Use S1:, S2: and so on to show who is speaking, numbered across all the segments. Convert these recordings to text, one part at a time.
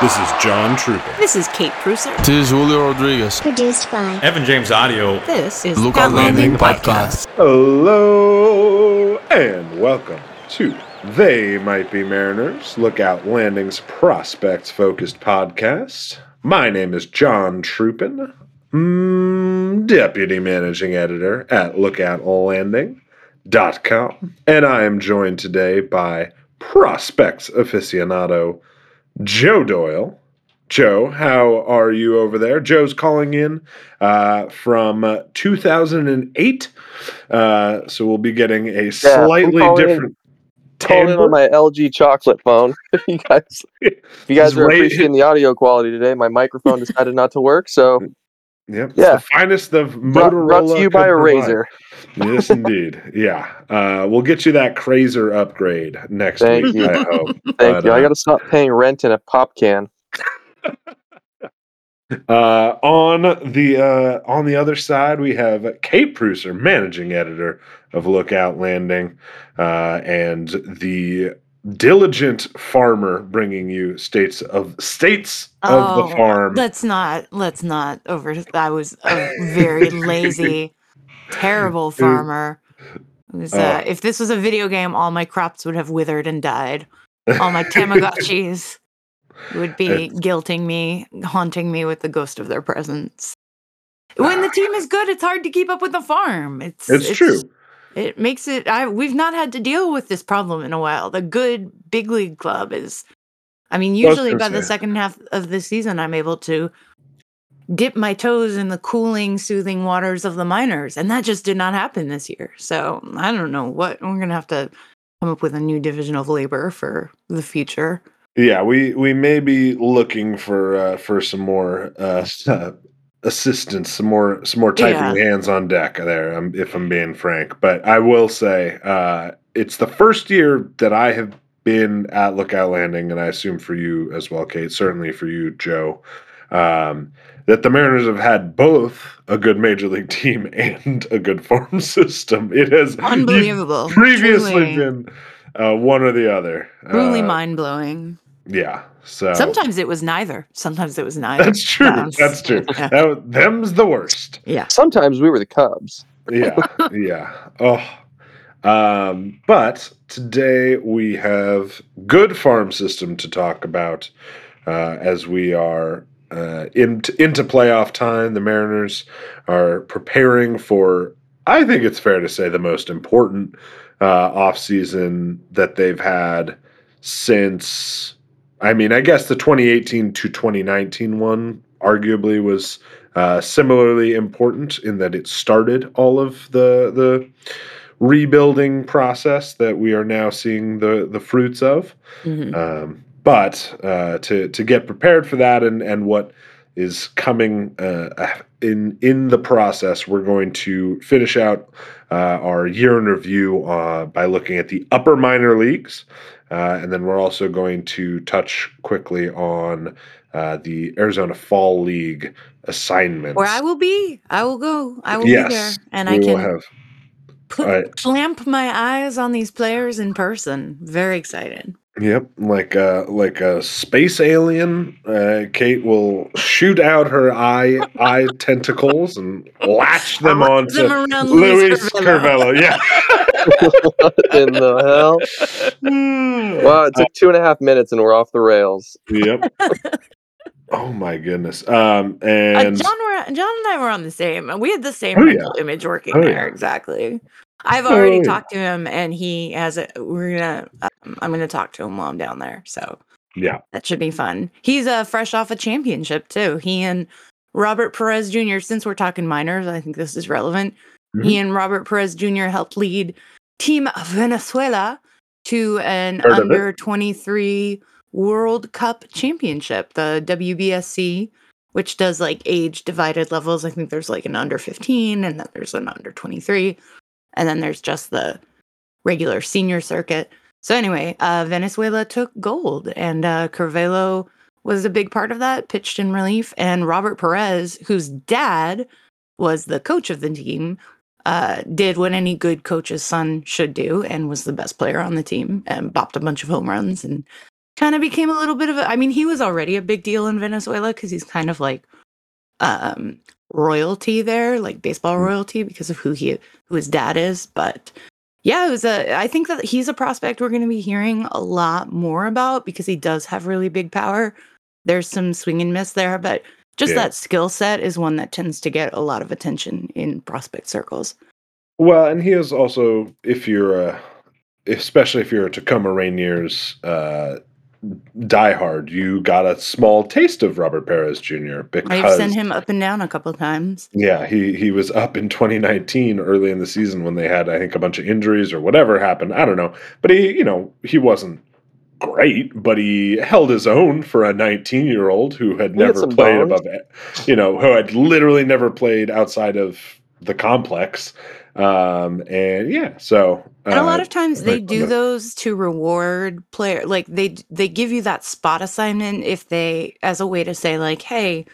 S1: This is John Trupin.
S2: This is Kate Preusser.
S3: This is Julio Rodriguez.
S4: Produced by
S1: Evan James Audio.
S2: This is
S3: Lookout Landing Podcast.
S5: Hello and welcome to They Might Be Mariners, Lookout Landing's prospects focused podcast. My name is John Trupin, mm, deputy managing editor at lookoutlanding.com, and I am joined today by prospects aficionado Joe Doyle. Joe, how are you over there? Joe's calling in uh, from uh, 2008. Uh, so we'll be getting a slightly
S6: in-
S5: different
S6: calling in on my LG chocolate phone. If you guys, if you guys are appreciating the audio quality today, my microphone decided not to work. So
S5: Yep.
S6: Yeah.
S5: The finest of Motorola.
S6: brought to you by a
S5: provide.
S6: razor.
S5: yes, indeed. Yeah. Uh, we'll get you that Crazer upgrade next
S6: Thank
S5: week,
S6: you.
S5: I hope.
S6: Thank
S5: But,
S6: you. I
S5: uh,
S6: got to stop paying rent in a pop can.
S5: Uh, on the uh, on the other side, we have Kate Preusser, managing editor of Lookout Landing, uh, and the diligent farmer bringing you states of states of the
S2: Oh,
S5: farm.
S2: Let's not. Let's not over. I was a very lazy, terrible farmer. Was, uh,
S5: Oh.
S2: if this was a video game, all my crops would have withered and died. All my Tamagotchis would be guilting me, haunting me with the ghost of their presence. When the team is good, it's hard to keep up with the farm. It's
S5: It's true.
S2: It makes it. I we've not had to deal with this problem in a while. The good big league club is. I mean, usually by the second half of the season, I'm able to dip my toes in the cooling, soothing waters of the minors, and that just did not happen this year. So I don't know what we're gonna have to come up with a new division of labor for the future.
S5: Yeah, we we may be looking for uh, for some more uh, uh, assistance, some more some more typing
S2: Yeah.
S5: hands on deck there. Um, if I'm being frank, but I will say uh, it's the first year that I have been at Lookout Landing, and I assume for you as well, Kate. Certainly for you, Joe. Um, that the Mariners have had both a good major league team and a good farm system. It has
S2: Unbelievable.
S5: previously
S2: Truly-
S5: been uh, one or the other.
S2: Truly
S5: Uh,
S2: mind blowing.
S5: yeah. So
S2: Sometimes it was neither. Sometimes it was neither.
S5: that's true.
S2: That's-
S5: That's true.
S2: Yeah.
S5: That, them's the worst.
S2: yeah.
S6: Sometimes we were the Cubs.
S5: Yeah. yeah. Oh. Um, but today we have good farm system to talk about uh, as we are uh, into, into playoff time. The Mariners are preparing for, I think it's fair to say, the most important uh, offseason that they've had since I mean, I guess the 2018 to 2019 one arguably was uh, similarly important in that it started all of the the rebuilding process that we are now seeing the the fruits of.
S2: Mhm.
S5: Um, but uh, to to get prepared for that and and what is coming uh, in in the process, we're going to finish out uh, our year in review uh, by looking at the upper minor leagues, uh, and then we're also going to touch quickly on uh, the Arizona Fall League assignments.
S2: Where I will be, I will go. I will be there, and I can
S5: have.
S2: put, clamp my eyes on these players in person. Very excited.
S5: Yep, like a like a space alien. Uh, Kate will shoot out her eye eye tentacles and latch them onto
S2: them
S5: Luis
S2: Luis
S5: Curvelo.
S2: Curvelo.
S5: Yeah.
S6: what in the hell? Wow, it took two and a half minutes and we're off the rails.
S5: yep. Oh my goodness. Um
S2: Uh,
S5: and
S2: John, were, John and I were on the same. We had the same
S5: Oh,
S2: mental image working
S5: Oh,
S2: there.
S5: yeah.
S2: Exactly. I've already
S5: Oh, yeah.
S2: talked to him, and he has a. We're gonna. Um, I'm gonna talk to him while I'm down there. So
S5: yeah.
S2: that should be fun. He's uh, fresh off a championship too. He and Robert Perez Jr. Since we're talking minors, I think this is relevant.
S5: Mm-hmm.
S2: He and Robert Perez Jr. helped lead Team Venezuela to an
S5: Heard
S2: under 23 World Cup championship, the WBSC, which does like age divided levels. I think there's like an under 15 and then there's an under 23 and then there's just the regular senior circuit. So anyway, uh, Venezuela took gold and uh, Curvelo was a big part of that, pitched in relief. And Robert Perez, whose dad was the coach of the team, uh, did what any good coach's son should do and was the best player on the team and bopped a bunch of home runs and kind of became a little bit of a. I mean, he was already a big deal in Venezuela because he's kind of like um, royalty there, like baseball royalty because of who he who his dad is. But yeah, it was a. I think that he's a prospect we're going to be hearing a lot more about because he does have really big power. There's some swing and miss there, but just
S5: Yeah.
S2: that skill set is one that tends to get a lot of attention in prospect circles.
S5: Well, and he is also if you're a especially if you're a Tacoma Rainiers uh diehard, you got a small taste of Robert Perez Jr. because
S2: I've sent him up and down a couple times.
S5: Yeah, he he was up in 2019 early in the season when they had I think a bunch of injuries or whatever happened. I don't know, but he you know he wasn't great, but he held his own for a 19 year old who had
S6: He
S5: never
S6: some
S5: played
S6: bones.
S5: above it, you know, who had literally never played outside of the complex. Um, and yeah, so
S2: And a lot
S5: uh,
S2: of times they do those to reward player like they they give you that spot assignment if they as a way to say like, "Hey,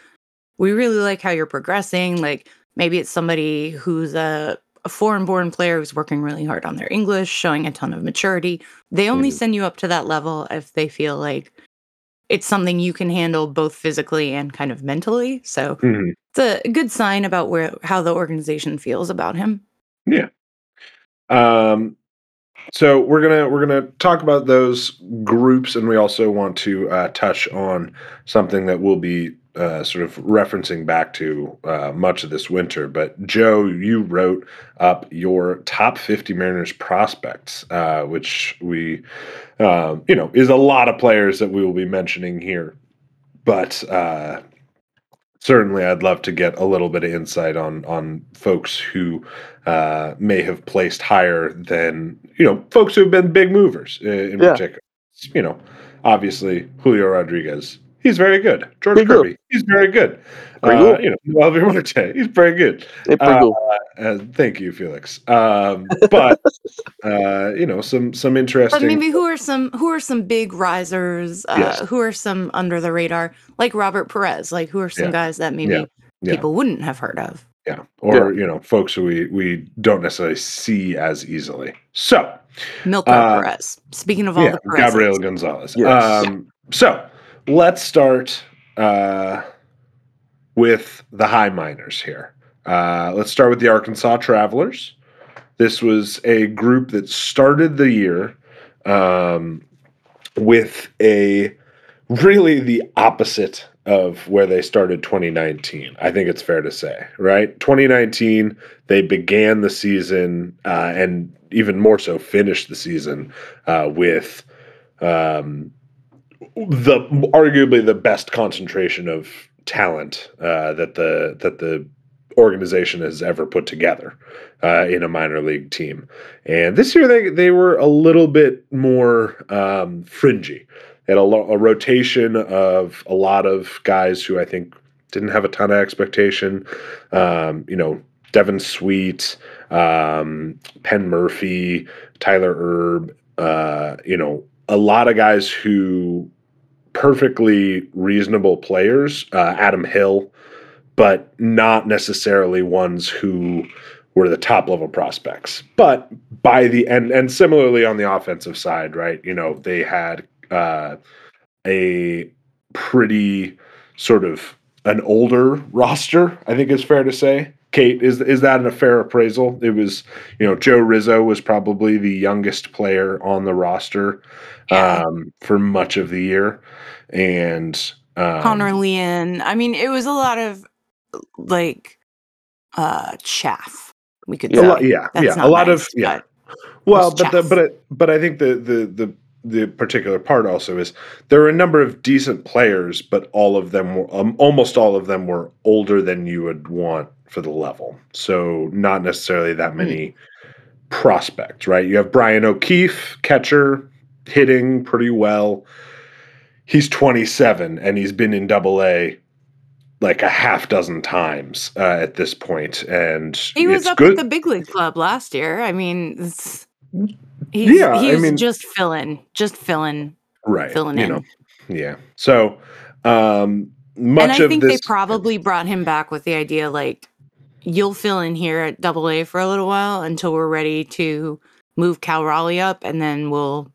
S2: we really like how you're progressing." Like maybe it's somebody who's a, a foreign-born player who's working really hard on their English, showing a ton of maturity. They only
S5: Mhm.
S2: send you up to that level if they feel like it's something you can handle both physically and kind of mentally. So
S5: Mhm.
S2: it's a good sign about where how the organization feels about him. Yeah.
S5: Um, so we're gonna we're gonna talk about those groups, and we also want to uh, touch on something that we'll be uh, sort of referencing back to uh, much of this winter. But Joe, you wrote up your top 50 Mariners prospects, uh, which we, um, you know, is a lot of players that we will be mentioning here. But uh, certainly, I'd love to get a little bit of insight on on folks who uh, may have placed higher than you know folks who have been big movers in, in
S6: Yeah.
S5: particular. You know, obviously Julio Rodriguez, he's very good. George
S6: Pretty good.
S5: Kirby, he's very good.
S6: Pretty
S5: Uh,
S6: good.
S5: you know, Noelvi Marte, he's very good.
S6: Hey,
S5: Uh,
S6: cool.
S5: Uh, thank you, Felix. Um, but uh, you know, some some
S2: But
S5: interesting.
S2: maybe who are some who are some big risers? Uh,
S5: Yes.
S2: Who are some under the radar, like Robert Perez? Like who are some
S5: Yeah.
S2: guys that maybe
S5: Yeah. Yeah.
S2: people wouldn't have heard of?
S5: Yeah. Or, you know, folks who we, we don't necessarily see as easily. So,
S2: Milkar
S5: Uh,
S2: Perez. Speaking of all
S5: yeah,
S2: the Perez,
S5: Gabriel Gonzalez.
S6: Yes.
S5: Um, so, let's start uh, with the high minors here. Uh, let's start with the Arkansas Travelers. This was a group that started the year um, with a really the opposite of where they started 2019. I think it's fair to say, right? 2019, they began the season uh, and even more so finished the season uh, with um, the arguably the best concentration of talent uh, that the that the organization has ever put together uh, in a minor league team. And this year they they were a little bit more um, fringy. They had a, lo- a rotation of a lot of guys who I think didn't have a ton of expectation. Um, you know, Devin Sweet, um, Penn Murphy, Tyler Erb. Uh, you know, a lot of guys who perfectly reasonable players. Uh, Adam Hill, but not necessarily ones who were the top level prospects. But by the end, and similarly on the offensive side, right? You know, they had uh, a pretty sort of an older roster. I think is fair to say. Kate, is is that a fair appraisal? It was, you know, Joe Rizzo was probably the youngest player on the roster um, for much of the year, and um,
S2: Connor Leon. I mean, it was a lot of like uh chaff. We could
S5: A
S2: say.
S5: lot, yeah,
S2: That's
S5: yeah, a lot
S2: nice,
S5: of yeah.
S2: but
S5: Well, but the, but it, but I think the the the the particular part also is there are a number of decent players, but all of them were um, almost all of them were older than you would want for the level. So not necessarily
S2: Hmm.
S5: that many prospects, right? You have Brian O'Keefe, catcher, hitting pretty well. He's 27 and he's been in Double A like a half dozen times uh, at this point, and
S2: he was up
S5: good.
S2: at the big league club last year. I mean, he's,
S5: Yeah, I
S2: he was
S5: mean-
S2: just filling, just filling,
S5: right
S2: filling
S5: you
S2: in.
S5: know yeah so um much
S2: and I
S5: of
S2: think
S5: this
S2: they probably brought him back with the idea like you'll fill in here at double A for a little while until we're ready to move Cal Raleigh up and then we'll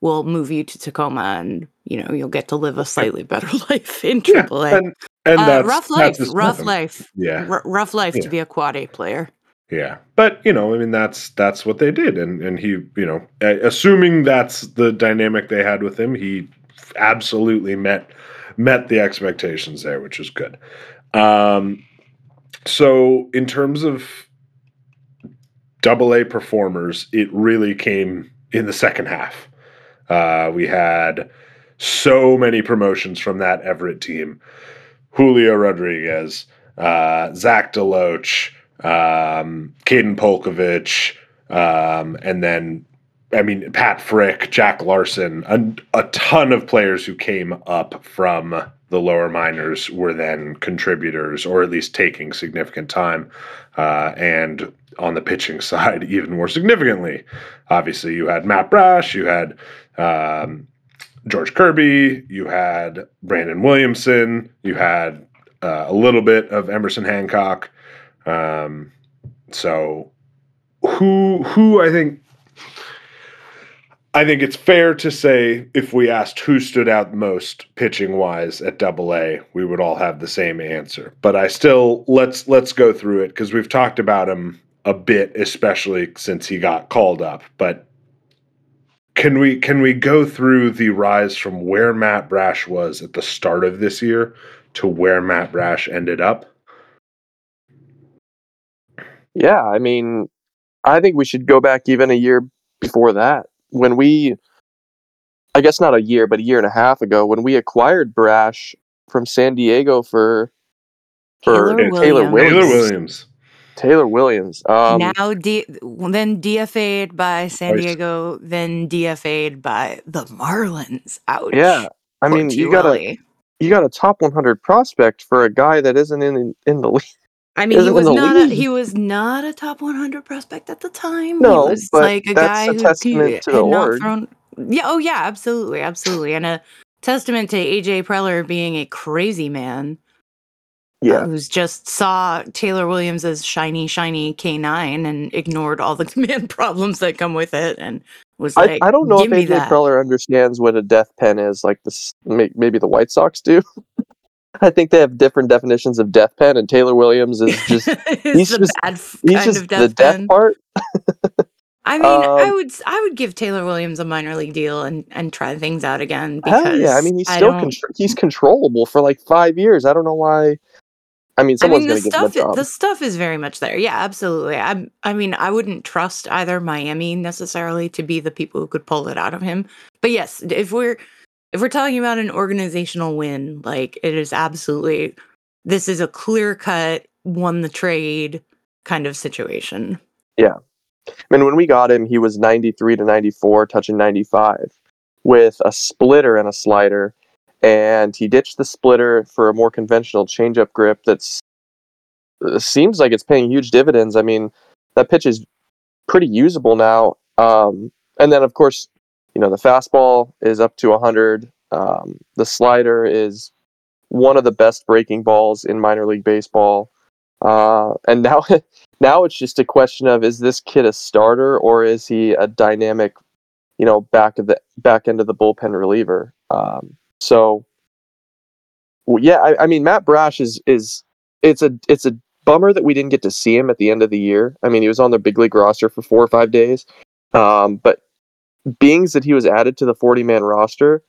S2: we'll move you to Tacoma and you know you'll get to live a slightly better life in
S5: yeah,
S2: triple A.
S5: and, and
S2: Uh, rough life, rough life.
S5: yeah
S2: R- rough life
S5: Yeah.
S2: to be a quad A player.
S5: yeah but you know i mean that's that's what they did and and he you know assuming that's the dynamic they had with him he absolutely met met the expectations there which is good um so in terms of double a performers it really came in the second half. Uh we had so many promotions from that everett team. Julio rodriguez uh zach deloach um Kaden Polcovich, um, and then I mean Pat Frick, Jack Larsen, a, a ton of players who came up from the lower minors were then contributors or at least taking significant time. Uh, and on the pitching side, even more significantly, obviously you had Matt Brash, you had um, George Kirby, you had Brandon Williamson, you had uh, a little bit of Emerson Hancock. Um, so who who I think I think it's fair to say if we asked who stood out most pitching wise at double A, we would all have the same answer. But I still let's let's go through it because we've talked about him a bit, especially since he got called up. But can we can we go through the rise from where Matt Brash was at the start of this year to where Matt Brash ended up?
S6: Yeah, I mean, I think we should go back even a year before that when we, I guess not a year, but a year and a half ago when we acquired Brash from San Diego for for
S2: Taylor
S6: Taylor
S2: Williams.
S6: Williams.
S5: Taylor Williams.
S6: Taylor Williams. Um,
S2: now D- then DFA'd by San
S5: Nice.
S2: Diego, then DFA'd by the Marlins. Ouch.
S6: yeah, I mean, you got a you got a top 100 prospect for a guy that isn't in in the league.
S2: I mean, he was not a, he was not a top 100 prospect at the time.
S6: No,
S2: he was
S6: but
S2: like a
S6: that's
S2: guy
S6: a
S2: who
S6: testament to the
S2: had not
S6: org.
S2: thrown. Yeah, oh yeah, absolutely, absolutely, and a testament to AJ Preller being a crazy man. uh,
S6: Yeah,
S2: who's just saw Taylor Williams as shiny, shiny K9 and ignored all the command problems that come with it, and was
S6: I,
S2: like,
S6: I don't know if
S2: "Give me
S6: AJ. Preller understands what a death pen is. Like this, may- maybe the White Sox do. I think they have different definitions of death pen, and Taylor Williams is just he's
S2: the
S6: just- he's just
S2: of
S6: the
S2: death
S6: death part.
S2: I mean, I
S6: Um,
S2: would s- I would give Taylor Williams a minor league deal and and try things out again because
S6: yeah! I mean, he's still
S2: don't-
S6: he's controllable for like five years. I don't know why. I mean,
S2: I
S6: someone's
S2: mean, the
S6: gonna give him a
S2: stuff
S6: job.
S2: the stuff is very much there. Yeah, absolutely. I I mean, I wouldn't trust either Miami necessarily to be the people who could pull it out of him. But yes, if we're if we're talking about an organizational win, like it is absolutely this is a clear cut won the trade kind of situation.
S6: Yeah. I mean, when we got him, he was 93 to 94, touching 95 with a splitter and a slider. And he ditched the splitter for a more conventional changeup grip that's uh, seems like it's paying huge dividends. I mean, that pitch is pretty usable now. Um, and then, of course, you know, the fastball is up to 100. Um, the slider is one of the best breaking balls in minor league baseball. Uh, and now, now it's just a question of is this kid a starter or is he a dynamic, you know, back of the back end of the bullpen reliever? Um, so, well, yeah, I, I mean, Matt Brash is is it's a it's a bummer that we didn't get to see him at the end of the year. I mean, he was on the big league roster for four or five days, um, but being that he was added to the 40 man roster,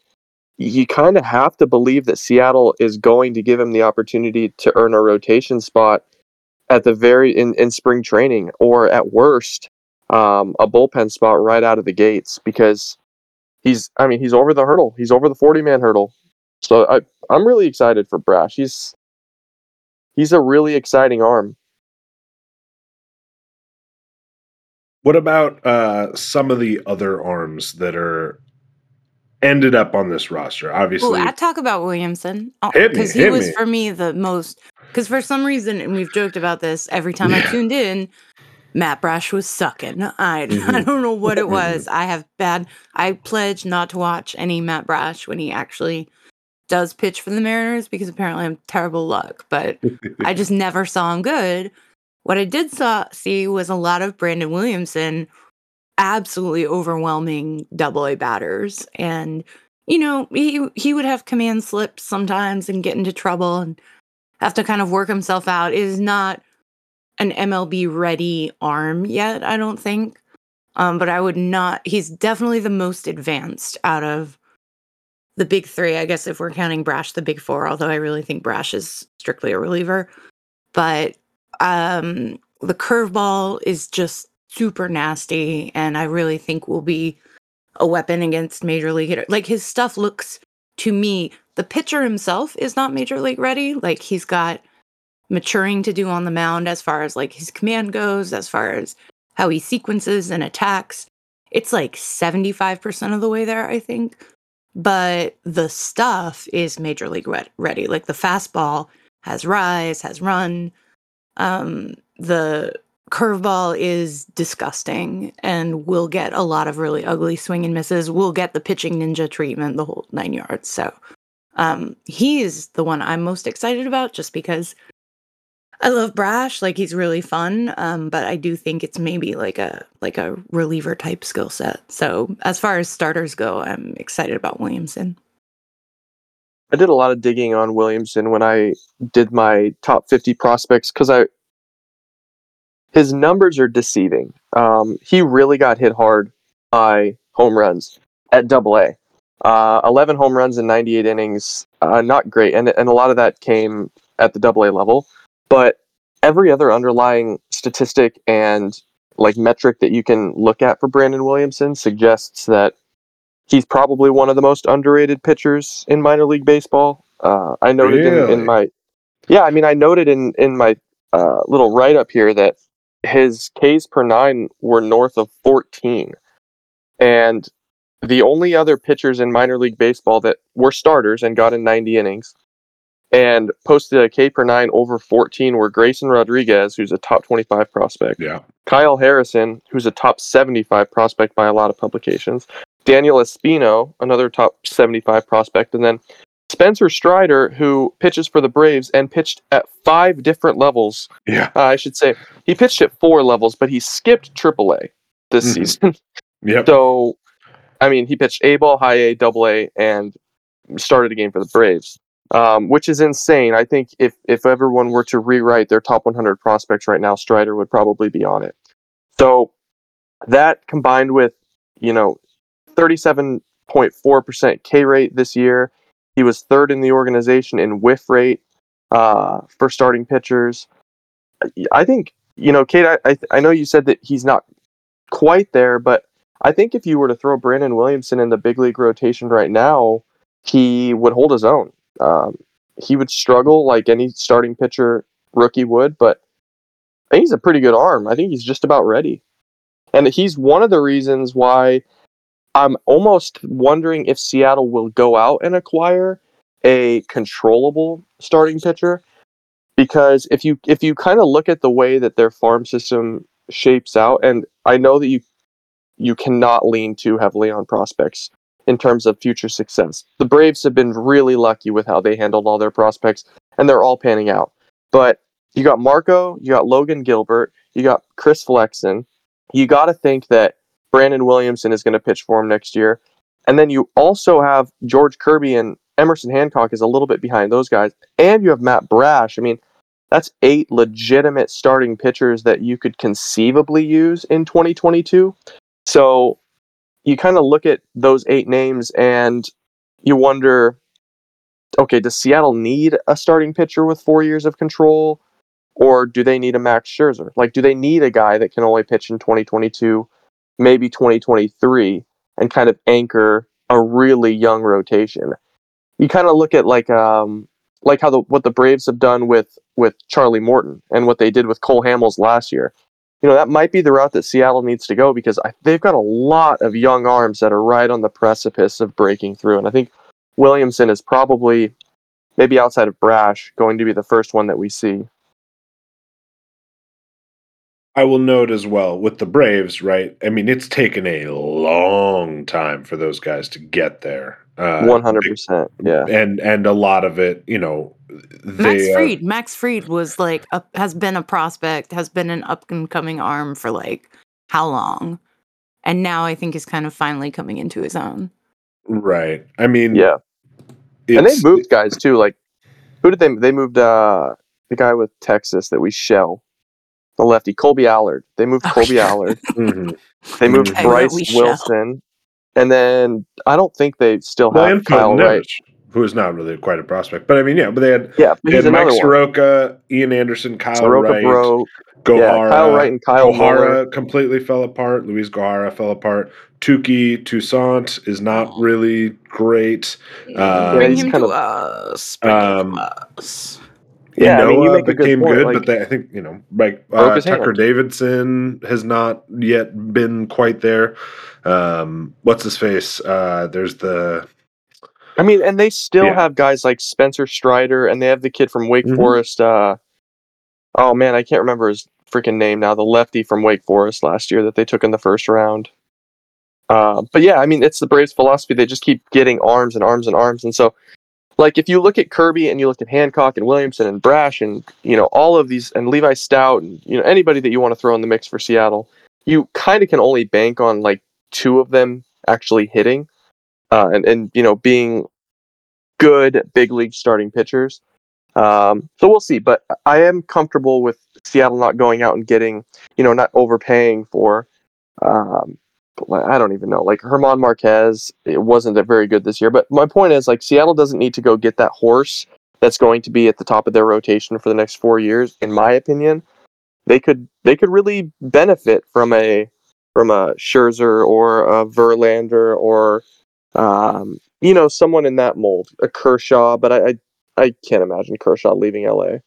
S6: you kind of have to believe that Seattle is going to give him the opportunity to earn a rotation spot at the very in, in spring training or at worst um, a bullpen spot right out of the gates because he's I mean he's over the hurdle. He's over the 40 man hurdle. So I I'm really excited for Brash. He's he's a really exciting arm
S5: What about uh, some of the other arms that are ended up on this roster? Obviously,
S2: Well, I talk about Williamson because he
S5: hit
S2: was
S5: me.
S2: for me the most. Because for some reason, and we've joked about this every time I tuned in, Matt Brash was sucking. I I
S5: Mhm.
S2: don't know what it
S5: Mhm.
S2: was. I have bad. I pledge not to watch any Matt Brash when he actually does pitch for the Mariners because apparently I'm terrible luck. But I just never saw him good. What I did saw see was a lot of Brandon Williamson, absolutely overwhelming double A batters, and you know he he would have command slips sometimes and get into trouble and have to kind of work himself out. It is not an MLB ready arm yet, I don't think. Um, but I would not. He's definitely the most advanced out of the big three. I guess if we're counting Brash, the big four. Although I really think Brash is strictly a reliever. But um, the curveball is just super nasty, and I really think will be a weapon against major league hitter. Like his stuff looks to me, the pitcher himself is not major league ready. Like he's got maturing to do on the mound as far as like his command goes, as far as how he sequences and attacks. It's like 75% of the way there, I think. But the stuff is major league re- ready. Like the fastball has rise, has run. Um, the curveball is disgusting and we'll get a lot of really ugly swing and misses. We'll get the pitching ninja treatment, the whole nine yards. So um, he is the one I'm most excited about just because I love Brash. Like he's really fun. Um, but I do think it's maybe like a like a reliever type skill set. So as far as starters go, I'm excited about Williamson.
S6: I did a lot of digging on Williamson when I did my top 50 prospects because I his numbers are deceiving. Um, he really got hit hard by home runs at Double A. Uh, 11 home runs in 98 innings, uh, not great, and and a lot of that came at the Double A level. But every other underlying statistic and like metric that you can look at for Brandon Williamson suggests that he's probably one of the most underrated pitchers in minor league baseball. Uh, I noted in, in my yeah, I mean, I noted in in my uh, little write up here that his Ks per nine were north of 14, and the only other pitchers in minor league baseball that were starters and got in 90 innings and posted a K per nine over 14 were Grayson Rodriguez, who's a top 25 prospect,
S5: yeah.
S6: Kyle Harrison, who's a top 75 prospect by a lot of publications, Daniel Espino, another top 75 prospect, and then Spencer Strider, who pitches for the Braves and pitched at five different levels.
S5: Yeah.
S6: Uh, I should say he pitched at four levels, but he skipped AAA this
S5: Mhm.
S6: season.
S5: Yep.
S6: so, I mean, he pitched A ball, high A, double A, and started a game for the Braves, um, which is insane. I think if if everyone were to rewrite their top 100 prospects right now, Strider would probably be on it. So that combined with you know 37.4% K rate this year, he was third in the organization in whiff rate uh, for starting pitchers. I think you know, Kate. I I, I know you said that he's not quite there, but I think if you were to throw Brandon Williamson in the big league rotation right now, he would hold his own. Um, he would struggle like any starting pitcher rookie would, but he's a pretty good arm. I think he's just about ready. And he's one of the reasons why I'm almost wondering if Seattle will go out and acquire a controllable starting pitcher because if you if you kind of look at the way that their farm system shapes out and I know that you you cannot lean too heavily on prospects in terms of future success. The Braves have been really lucky with how they handled all their prospects and they're all panning out. But you got Marco, you got Logan Gilbert, you got Chris Flexen. You got to think that Brandon Williamson is going to pitch for him next year. And then you also have George Kirby and Emerson Hancock is a little bit behind those guys. And you have Matt Brash. I mean, that's eight legitimate starting pitchers that you could conceivably use in 2022. So you kind of look at those eight names and you wonder okay, does Seattle need a starting pitcher with four years of control? Or do they need a Max Scherzer? Like, do they need a guy that can only pitch in 2022, maybe 2023, and kind of anchor a really young rotation? You kind of look at like um, like how the what the Braves have done with with Charlie Morton and what they did with Cole Hamels last year. You know that might be the route that Seattle needs to go because I, they've got a lot of young arms that are right on the precipice of breaking through, and I think Williamson is probably maybe outside of Brash going to be the first one that we see.
S5: I will note as well with the Braves, right? I mean, it's taken a long time for those guys to get there. Uh,
S6: One hundred percent, yeah.
S5: And and a lot of it, you know, they,
S2: Max
S5: uh,
S2: Fried. Max Fried was like a, has been a prospect, has been an up and coming arm for like how long, and now I think is kind of finally coming into his own.
S5: right? I mean,
S6: Yeah, and they moved guys too. Like, who did they? They moved uh the guy with Texas that we shell, the lefty Kolby Allard. They moved
S2: Oh,
S6: Kolby
S2: yeah.
S6: Allard.
S5: Mhm.
S6: They moved
S5: Okay,
S2: that
S6: Bryce
S2: we shell.
S6: Wilson, and then I don't think they still
S5: Well,
S6: have Kyle
S5: Felton
S6: Wright.
S5: Who is not really quite a prospect, but I mean, yeah, but they had,
S6: Yeah,
S5: they
S6: he's
S5: had Mike
S6: another one.
S5: Soroka, Ian Anderson, Kyle
S6: Soroka
S5: Wright,
S6: broke.
S5: Gohara,
S6: Yeah, Kyle Wright and Kyle Muller.
S5: Gohara completely fell apart. Luis Gohara fell apart. Touki Toussaint is not really great. Uh,
S2: Bring
S6: he's
S2: him
S6: kind
S2: to
S6: of-
S2: us. Bring him
S5: Um,
S2: to us.
S6: Yeah, I mean, you
S5: Noah
S6: make a good
S5: became good,
S6: like-
S5: but they, I think you know, like uh, Tucker
S6: hand.
S5: Davidson has not yet been quite there. Um, what's his face? Uh, there's the
S6: I mean, and they still
S5: Yeah.
S6: have guys like Spencer Strider, and they have the kid from Wake
S5: Mhm.
S6: Forest. Uh, oh man, I can't remember his freaking name now. The lefty from Wake Forest last year that they took in the first round. Uh, but yeah, I mean, it's the Braves' philosophy. They just keep getting arms and arms and arms, and so, like, if you look at Kirby and you look at Hancock and Williamson and Brash and you know all of these and Levi Stoudt and you know anybody that you want to throw in the mix for Seattle, you kind of can only bank on like two of them actually hitting, uh, and and you know being good big league starting pitchers. Um, so we'll see, but I am comfortable with Seattle not going out and getting, you know, not overpaying for. Um, I don't even know, like German Marquez. It wasn't very good this year, but my point is, like, Seattle doesn't need to go get that horse that's going to be at the top of their rotation for the next four years. In my opinion, they could they could really benefit from a from a Scherzer or a Verlander or um, you know someone in that mold, a Kershaw. But I I, I can't imagine Kershaw leaving LA.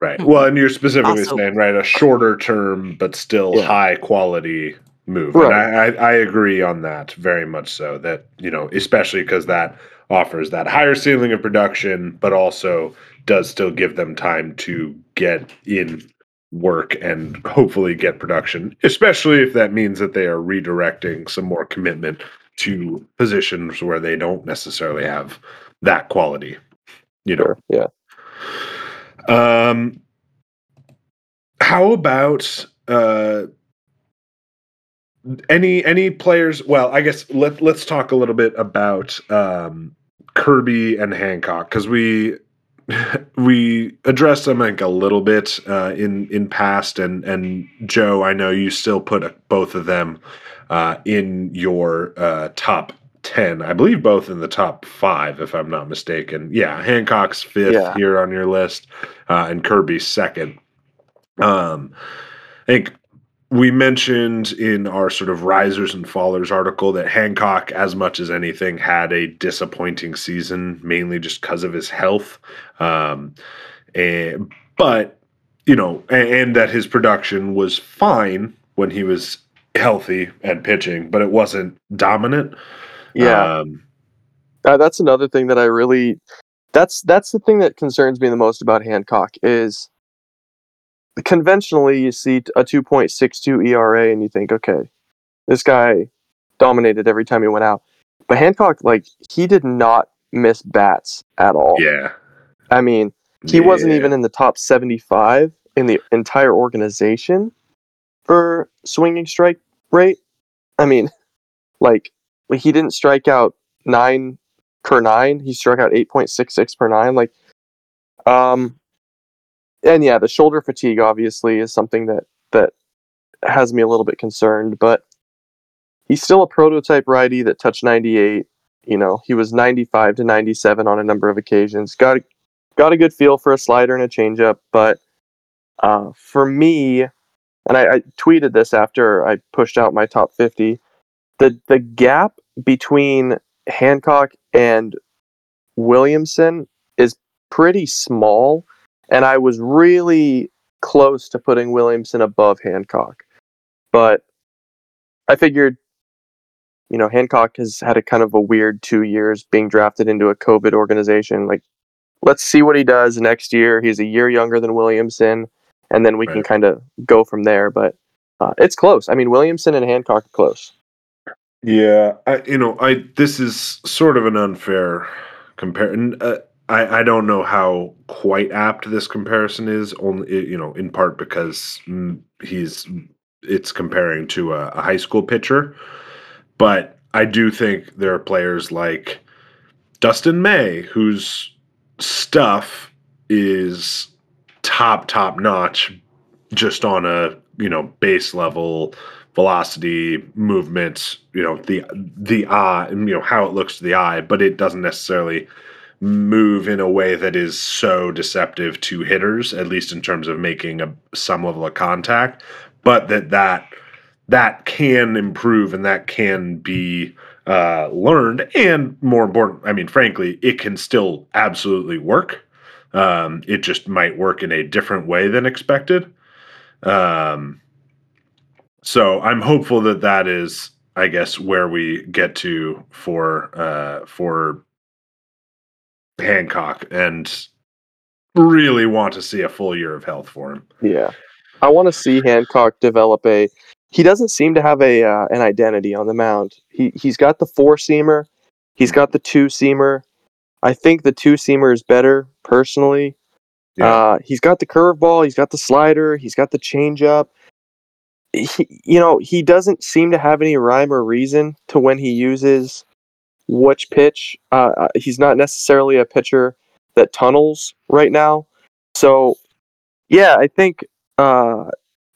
S5: right. Well, and you're specifically
S2: Also-
S5: saying right a shorter term but still
S6: Yeah.
S5: high quality move,
S6: Right.
S5: and I, I I agree on that very much. So that you know, especially because that offers that higher ceiling of production, but also does still give them time to get in work and hopefully get production, especially if that means that they are redirecting some more commitment to positions where they don't necessarily have that quality. You know,
S6: Sure. Yeah.
S5: um, how about uh, any any players? Well, I guess let let's talk a little bit about um, Kirby and Hancock because we we addressed them like a little bit uh, in in past and and Joe, I know you still put both of them uh, in your uh, top. 10 i believe both in the top five if i'm not mistaken yeah hancock's fifth
S6: Yeah.
S5: here on your list uh, and kirby's second um i think we mentioned in our sort of risers and fallers article that Hancock, as much as anything, had a disappointing season, mainly just because of his health. Um, and, but, you know, and, and that his production was fine when he was healthy and pitching, but it wasn't dominant.
S6: Yeah.
S5: Um,
S6: Uh, that's another thing that I really that's that's the thing that concerns me the most about Hancock is conventionally you see a 2.62 ERA and you think okay this guy dominated every time he went out. But Hancock like he did not miss bats at all.
S5: Yeah.
S6: I mean he wasn't even in the top 75 in the entire organization for swinging strike rate. I mean like he didn't strike out 9 per 9 he struck out 8.66 per 9 like um and yeah the shoulder fatigue obviously is something that that has me a little bit concerned but he's still a prototype righty that touched 98 you know he was 95 to 97 on a number of occasions. Got a, got a good feel for a slider and a changeup but uh, for me and I, I tweeted this after i pushed out my top 50 the the gap between hancock and williamson is pretty small and I was really close to putting Williamson above Hancock. But I figured, you know, Hancock has had a kind of a weird two years being drafted into a COVID organization. Like, let's see what he does next year. He's a year younger than Williamson, and then we can kind of go from there. But uh, it's close. I mean, Williamson and Hancock are close.
S5: Yeah, I, you know, I this is sort of an unfair comparison. Uh, I I don't know how quite apt this comparison is. Only you know, in part because mm, he's it's comparing to a, a high school pitcher, but I do think there are players like Dustin May whose stuff is top top notch, just on a you know base level velocity, movement, you know, the the eye, you know, how it looks to the eye, but it doesn't necessarily move in a way that is so deceptive to hitters, at least in terms of making a some level of contact, but that that that can improve and that can be uh, learned, and more important, I mean, frankly, it can still absolutely work. Um, it just might work in a different way than expected. Um, so I'm hopeful that that is, I guess, where we get to for uh, for Hancock, and really want to see a full year of health for him.
S6: Yeah, I want to see Hancock develop a. He doesn't seem to have a uh, an identity on the mound. He he's got the four seamer, he's got the two seamer. I think the two seamer is better personally.
S5: Yeah.
S6: Uh, he's got the curveball, he's got the slider, he's got the changeup. He, you know, he doesn't seem to have any rhyme or reason to when he uses which pitch. Uh, uh, he's not necessarily a pitcher that tunnels right now. So, yeah, I think uh,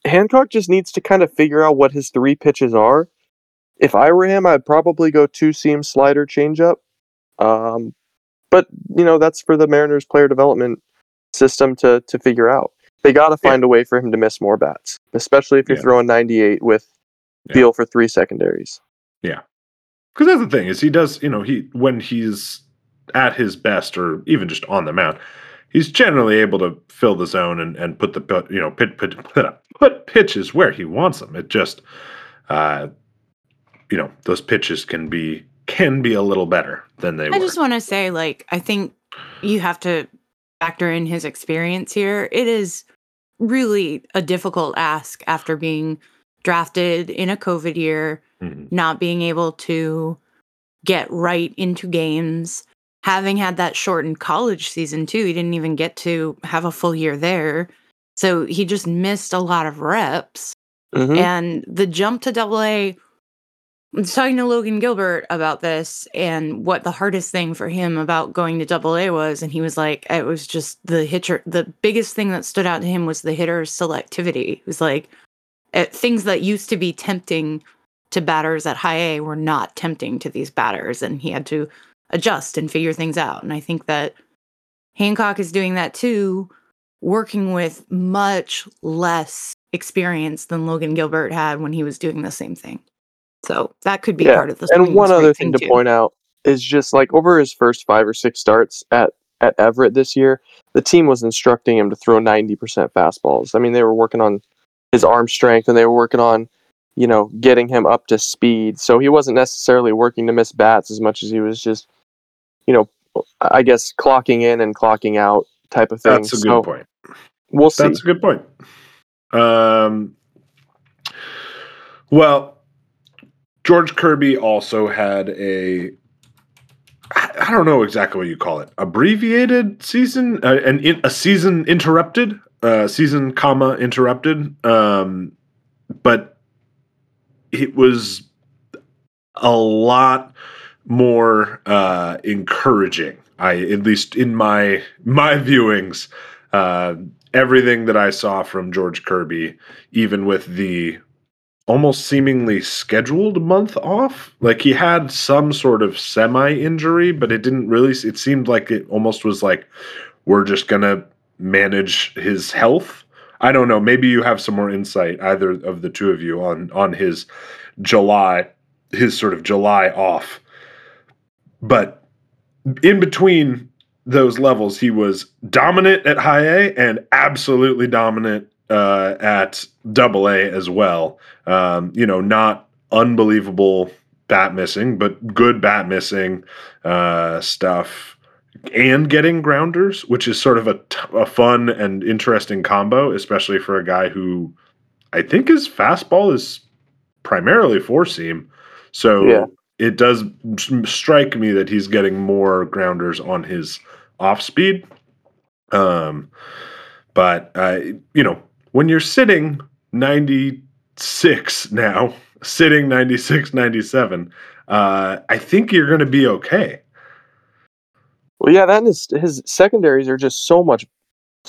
S6: Hancock just needs to kind of figure out what his three pitches are. If I were him, I'd probably go two seam slider changeup. Um, but you know that's for the Mariners player development system to to figure out. They got to
S5: Yeah.
S6: find a way for him to miss more bats, especially if you're
S5: Yeah.
S6: throwing 98 with
S5: Yeah.
S6: deal for three secondaries.
S5: Because that's the thing is he does, you know, he when he's at his best or even just on the mound, he's generally able to fill the zone and, and put the you know put put put pitches where he wants them. It just, uh, you know, those pitches can be can be a little better than they
S2: I
S5: were.
S2: just want to say, like, I think you have to factor in his experience here. It is really a difficult ask after being drafted in a COVID year,
S5: Mhm.
S2: not being able to get right into games, having had that shortened college season too. He didn't even get to have a full year there. So he just missed a lot of reps.
S6: Mhm.
S2: And the jump to double A, I was talking to Logan Gilbert about this and what the hardest thing for him about going to double A was. And he was like, it was just the hitter. The biggest thing that stood out to him was the hitter's selectivity. It was like uh, things that used to be tempting to batters at high A were not tempting to these batters. And he had to adjust and figure things out. And I think that Hancock is doing that too, working with much less experience than Logan Gilbert had when he was doing the same thing. So that could be
S6: Yeah,
S2: part of the
S6: story.
S2: and
S6: one other thing to point out is just like over his first five or six starts at at Everett this year, the team was instructing him to throw 90% fastballs. I mean, they were working on his arm strength and they were working on, you know, getting him up to speed. So he wasn't necessarily working to miss bats as much as he was just, you know, I guess clocking in and clocking out type of thing.
S5: That's a good
S6: So
S5: point.
S6: We'll see.
S5: That's a good point. Um, well, George Kirby also had a I don't know exactly what you call it. Abbreviated season, uh, an in, a season interrupted, uh, season comma interrupted. Um, but it was a lot more uh, encouraging. I at least in my my viewings, uh, everything that I saw from George Kirby, even with the almost seemingly scheduled month off, like he had some sort of semi injury, but it didn't really. It seemed like it almost was like we're just gonna manage his health. I don't know. Maybe you have some more insight, either of the two of you, on on his July, his sort of July off. But in between those levels, he was dominant at high A and absolutely dominant uh, at double A as well. Um, you know, not unbelievable bat missing, but good bat missing uh, stuff and getting grounders, which is sort of a, t- a fun and interesting combo, especially for a guy who I think his fastball is primarily four seam. So
S6: Yeah.
S5: it does strike me that he's getting more grounders on his off speed. Um, but uh, you know, when you're sitting 96 now, sitting 96, 97, uh, I think you're going to be okay.
S6: Well, yeah, that and his, his secondaries are just so much.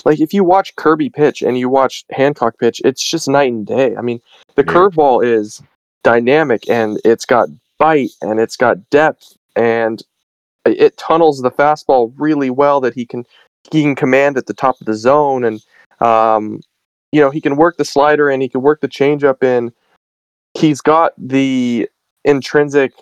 S6: Like if you watch Kirby pitch and you watch Hancock pitch, it's just night and day. I mean, the
S5: Yeah.
S6: curveball is dynamic and it's got bite and it's got depth and it- it tunnels the fastball really well that he can he can command at the top of the zone and um, you know he can work the slider and he can work the changeup in. He's got the intrinsic,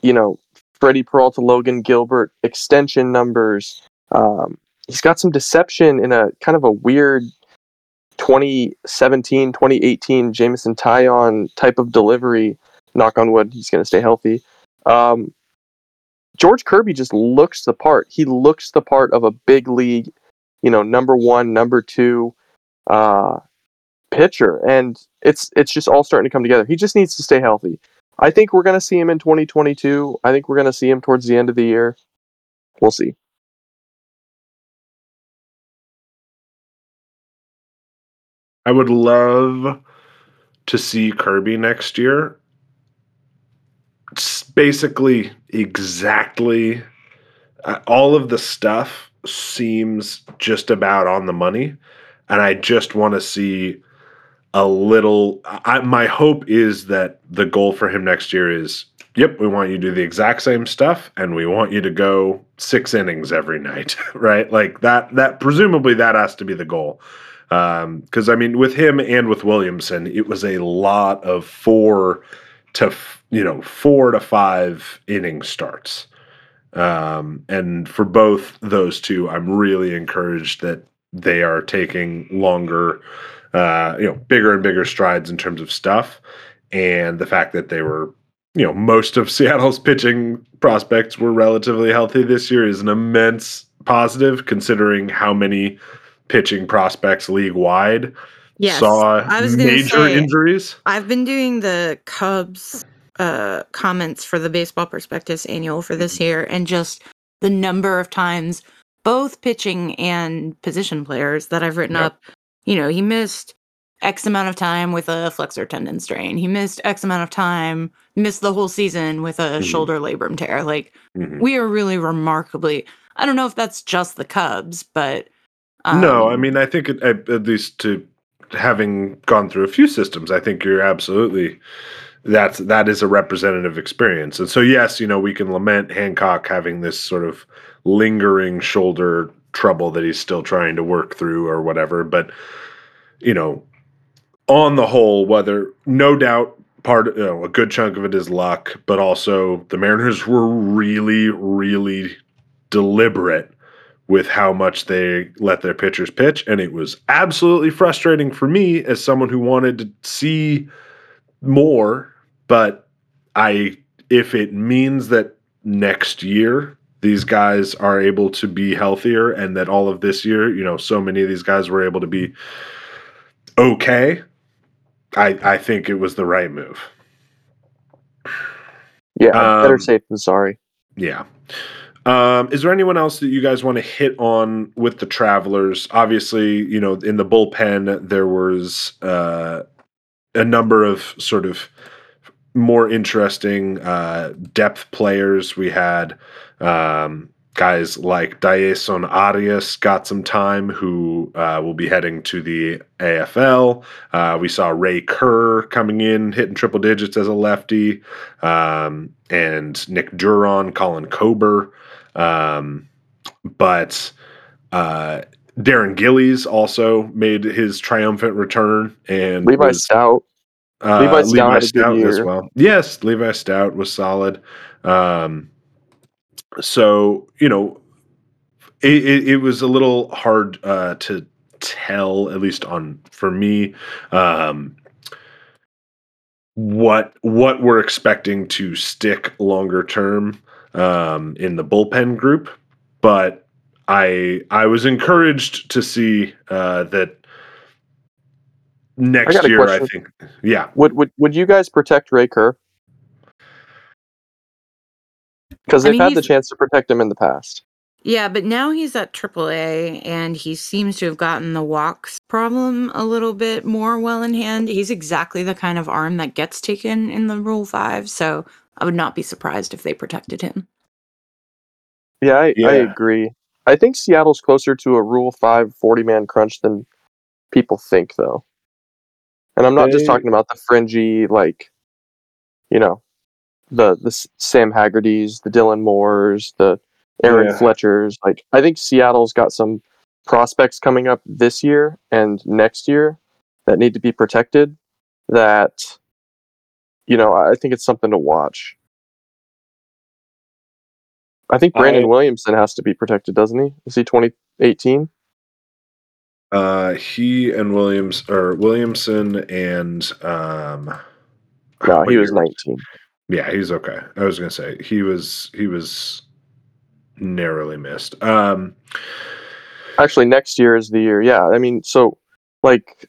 S6: you know, Freddie Peralta, Logan Gilbert extension numbers. Um, he's got some deception in a kind of a weird 2017, 2018 Jameson Taillon type of delivery. Knock on wood, he's going to stay healthy. Um, George Kirby just looks the part. He looks the part of a big league, you know, number one, number two uh, pitcher, and it's it's just all starting to come together. He just needs to stay healthy. I think we're going to see him in 2022. I think we're going to see him towards the end of the year. We'll see.
S5: I would love to see Kirby next year. It's basically exactly uh, all of the stuff seems just about on the money, and I just want to see a little. I, my hope is that the goal for him next year is, yep, we want you to do the exact same stuff, and we want you to go six innings every night, right? Like that. That presumably that has to be the goal Um, because I mean, with him and with Williamson, it was a lot of four to you know four to five inning starts, um, and for both those two, I'm really encouraged that they are taking longer, uh, you know, bigger and bigger strides in terms of stuff, and the fact that they were. You know, most of Seattle's pitching prospects were relatively healthy this year is an immense positive considering how many pitching prospects league wide
S2: Yes,
S5: saw
S2: I was
S5: major
S2: say,
S5: injuries.
S2: I've been doing the Cubs uh, comments for the Baseball Prospectus annual for this year, and just the number of times both pitching and position players that I've written
S5: Yep.
S2: up. You know, he missed X amount of time with a flexor tendon strain. He missed X amount of time, missed the whole season with a
S5: Mhm.
S2: shoulder labrum tear. Like
S5: Mhm.
S2: we are really remarkably. I don't know if that's just the Cubs, but
S5: no, I
S2: um,
S5: mean, I think it, at, at least to having gone through a few systems, I think you're absolutely that's that is a representative experience. And so, yes, you know, we can lament Hancock having this sort of lingering shoulder trouble that he's still trying to work through or whatever. But you know, on the whole, whether no doubt part you know, a good chunk of it is luck, but also the Mariners were really, really deliberate with how much they let their pitchers pitch, and it was absolutely frustrating for me as someone who wanted to see more. But I, if it means that next year these guys are able to be healthier and that all of this year, you know, so many of these guys were able to be okay, I I think it was the right move.
S6: Yeah, better
S5: Um,
S6: safe than sorry.
S5: Yeah. Um, is there anyone else that you guys want to hit on with the Travelers? Obviously, you know, in the bullpen, there was uh, a number of sort of more interesting uh, depth players. We had um, guys like Daeson Arias got some time, who uh, will be heading to the AFL. Uh, we saw Ray Kerr coming in, hitting triple digits as a lefty, um, and Nick Duron, Collin Kober. Um, but uh, Darren Gillies also made his triumphant return, and
S6: Levi
S5: was-
S6: Stoudt.
S5: uh,
S6: Levi Stoudt a good
S5: as well. Yes, Levi Stoudt was solid. Um, so you know, it, it, it was a little hard uh, to tell, at least on for me, um, what what we're expecting to stick longer term um, in the bullpen group, but I I was encouraged to see uh, that next
S6: a
S5: year. I think, yeah,
S6: Would would would you guys protect Ray Kerr? Because they've
S2: mean,
S6: had the chance to protect him in the past.
S2: Yeah, but now he's at AAA and he seems to have gotten the walks problem a little bit more well in hand. He's exactly the kind of arm that gets taken in the Rule 5, so I would not be surprised if they protected him.
S6: Yeah, I, I agree. I think Seattle's closer to a Rule 5 40 man crunch than people think, though. And I'm not just talking about the fringy, like, you know, the the Sam Haggertys, the Dylan Moores, the Aaron
S5: Yeah.
S6: Fletchers. Like, I think Seattle's got some prospects coming up this year and next year that need to be protected. That, you know, I think it's something to watch. I think Brandon
S5: I-
S6: Williamson has to be protected, doesn't he? Is he 2018?
S5: Uh, he and Williams or Williamson and um,
S6: No, he was 19.
S5: Yeah, he's okay. I was gonna say he was he was narrowly missed. Um,
S6: Actually, next year is the year. Yeah, I mean, so like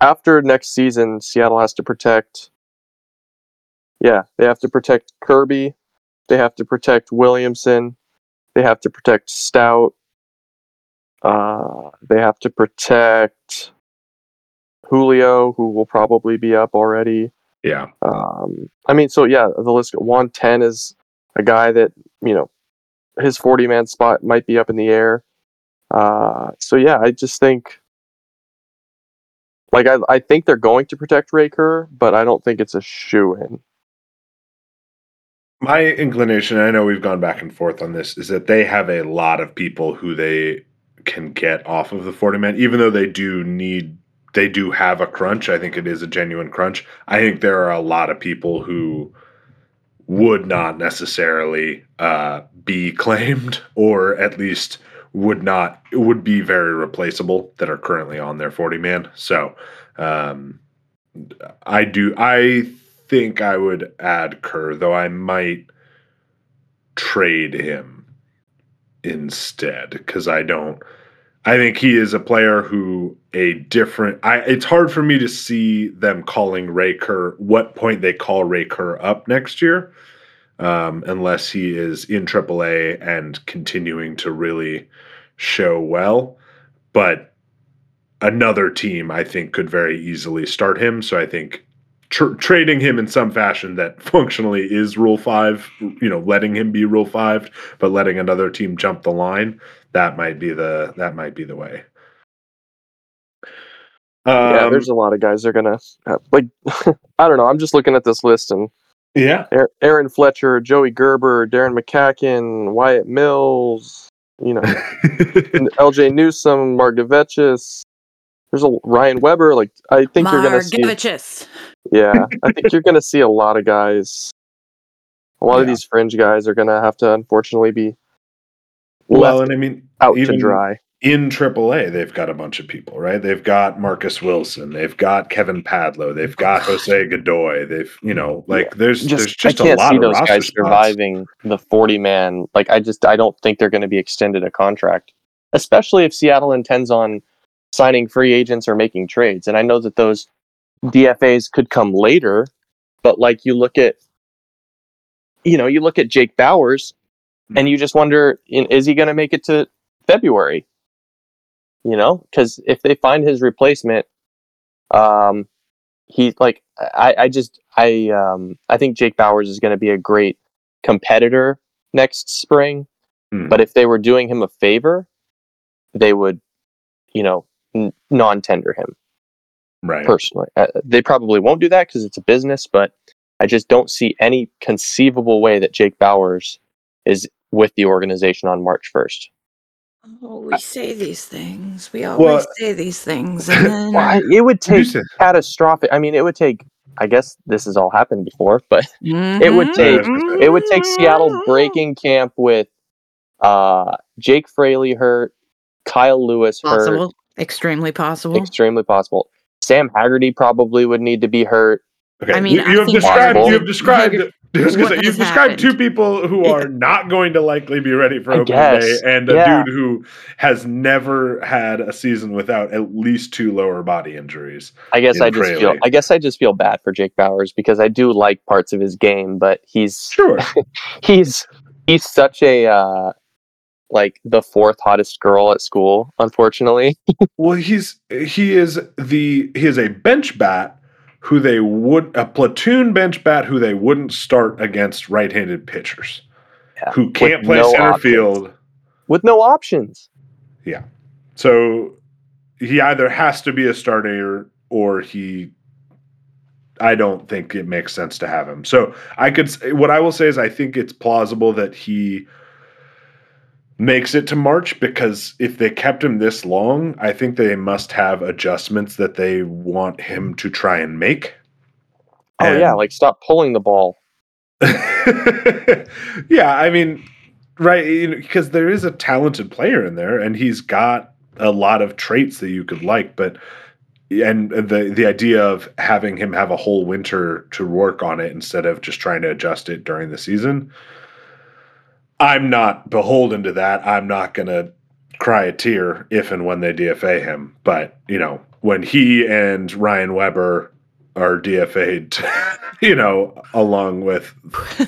S6: after next season, Seattle has to protect. Yeah, they have to protect Kirby. They have to protect Williamson. They have to protect Stoudt. Uh, they have to protect Julio, who will probably be up already.
S5: Yeah,
S6: Um, I mean, so yeah, the list one ten is a guy that you know his forty man spot might be up in the air. Uh, so yeah, I just think like I I think they're going to protect Ray Kerr, but I don't think it's a shoe in.
S5: my inclination. I know we've gone back and forth on this. Is that they have a lot of people who they can get off of the forty man, even though they do need. They do have a crunch. I think it is a genuine crunch. I think there are a lot of people who would not necessarily uh, be claimed, or at least would not would be very replaceable that are currently on their 40 man. So um, I do I think I would add Kerr, though I might trade him instead because I don't I think he is a player who a different I it's hard for me to see them calling Ray Kerr what point they call Ray Kerr up next year um, unless he is in AAA and continuing to really show well. But another team, I think, could very easily start him. So I think tr- trading him in some fashion that functionally is Rule Five, you know, letting him be Rule Five, but letting another team jump the line, that might be the that might be the way.
S6: yeah,
S5: Um,
S6: there's a lot of guys they're gonna have, like. I don't know. I'm just looking at this list and
S5: yeah,
S6: Aaron- Aaron Fletcher, Joey Gerber, Darren McCaughan, Wyatt Mills, you know, Ljay Newsome, Mark Devechis, there's a Ryan Weber. Like I think you're gonna see.
S2: Margevicius.
S6: Yeah, I think you're gonna see a lot of guys. A lot of these fringe guys are gonna have to unfortunately be
S5: Well, and I mean,
S6: out
S5: even
S6: to dry.
S5: in AAA, they've got a bunch of people, right? They've got Marcus Wilson, they've got Kevin Padlo, they've got Jose Godoy, they've you know, like there's there's
S6: Just,
S5: just
S6: I
S5: a
S6: can't
S5: lot
S6: see
S5: of
S6: those guys
S5: spots.
S6: surviving the 40 man. Like I just I don't think they're going to be extended a contract, especially if Seattle intends on signing free agents or making trades. And I know that those DFAs could come later, but like you look at, you know, you look at Jake Bauers, and you just wonder, is he going to make it to February? You know, because if they find his replacement, um, he like I, I just I um I think Jake Bauers is going to be a great competitor next spring.
S5: Hmm.
S6: But if they were doing him a favor, they would, you know, n- non-tender him
S5: right.
S6: personally. Uh, they probably won't do that because it's a business, but I just don't see any conceivable way that Jake Bauers is with the organization on March 1st.
S2: Oh, we say these things. We always
S5: Well-
S2: say these things, and then
S6: Well, I, it would take
S5: said-
S6: catastrophic. I mean, it would take. I guess this has all happened before, but it would
S2: Mhm,
S6: take
S2: mhm.
S6: it would take Seattle breaking camp with uh, Jake Fraley hurt, Kyle Lewis hurt,
S2: possible, extremely possible.
S6: extremely possible. Sam Haggerty probably would need to be hurt.
S5: Okay,
S2: I mean,
S5: you,
S2: I
S5: have
S2: think
S5: described you have described I was gonna
S2: What
S5: say, you've described two people who
S2: Yeah.
S5: are not going to likely be ready for
S6: I
S5: opening
S6: guess,
S5: day, and a
S6: yeah.
S5: dude who has never had a season without at least two lower body injuries.
S6: I guess
S5: In
S6: I just feel I guess I just feel bad for Jake Bauers because I do like parts of his game, but he's
S5: Sure,
S6: he's he's such a uh, like the fourth hottest girl at school, unfortunately.
S5: well, he's he is the he is a bench bat who they would a platoon bench bat who they wouldn't start against right-handed pitchers
S6: Yeah,
S5: who can't
S6: with
S5: play
S6: no
S5: center
S6: options.
S5: field.
S6: With no options. Yeah.
S5: So he either has to be a starter or he I don't think it makes sense to have him. So I could what I will say is I think it's plausible that he makes it to March because if they kept him this long, I think they must have adjustments that they want him to try and make.
S6: Oh yeah, like stop pulling the ball.
S5: yeah, I mean, right? You know, because there is a talented player in there, and he's got a lot of traits that you could like, but and the the idea of having him have a whole winter to work on it instead of just trying to adjust it during the season. I'm not beholden to that. I'm not going to cry a tear if and when they DFA him. But, you know, when he and Ryan Weber are DFA'd, you know, along with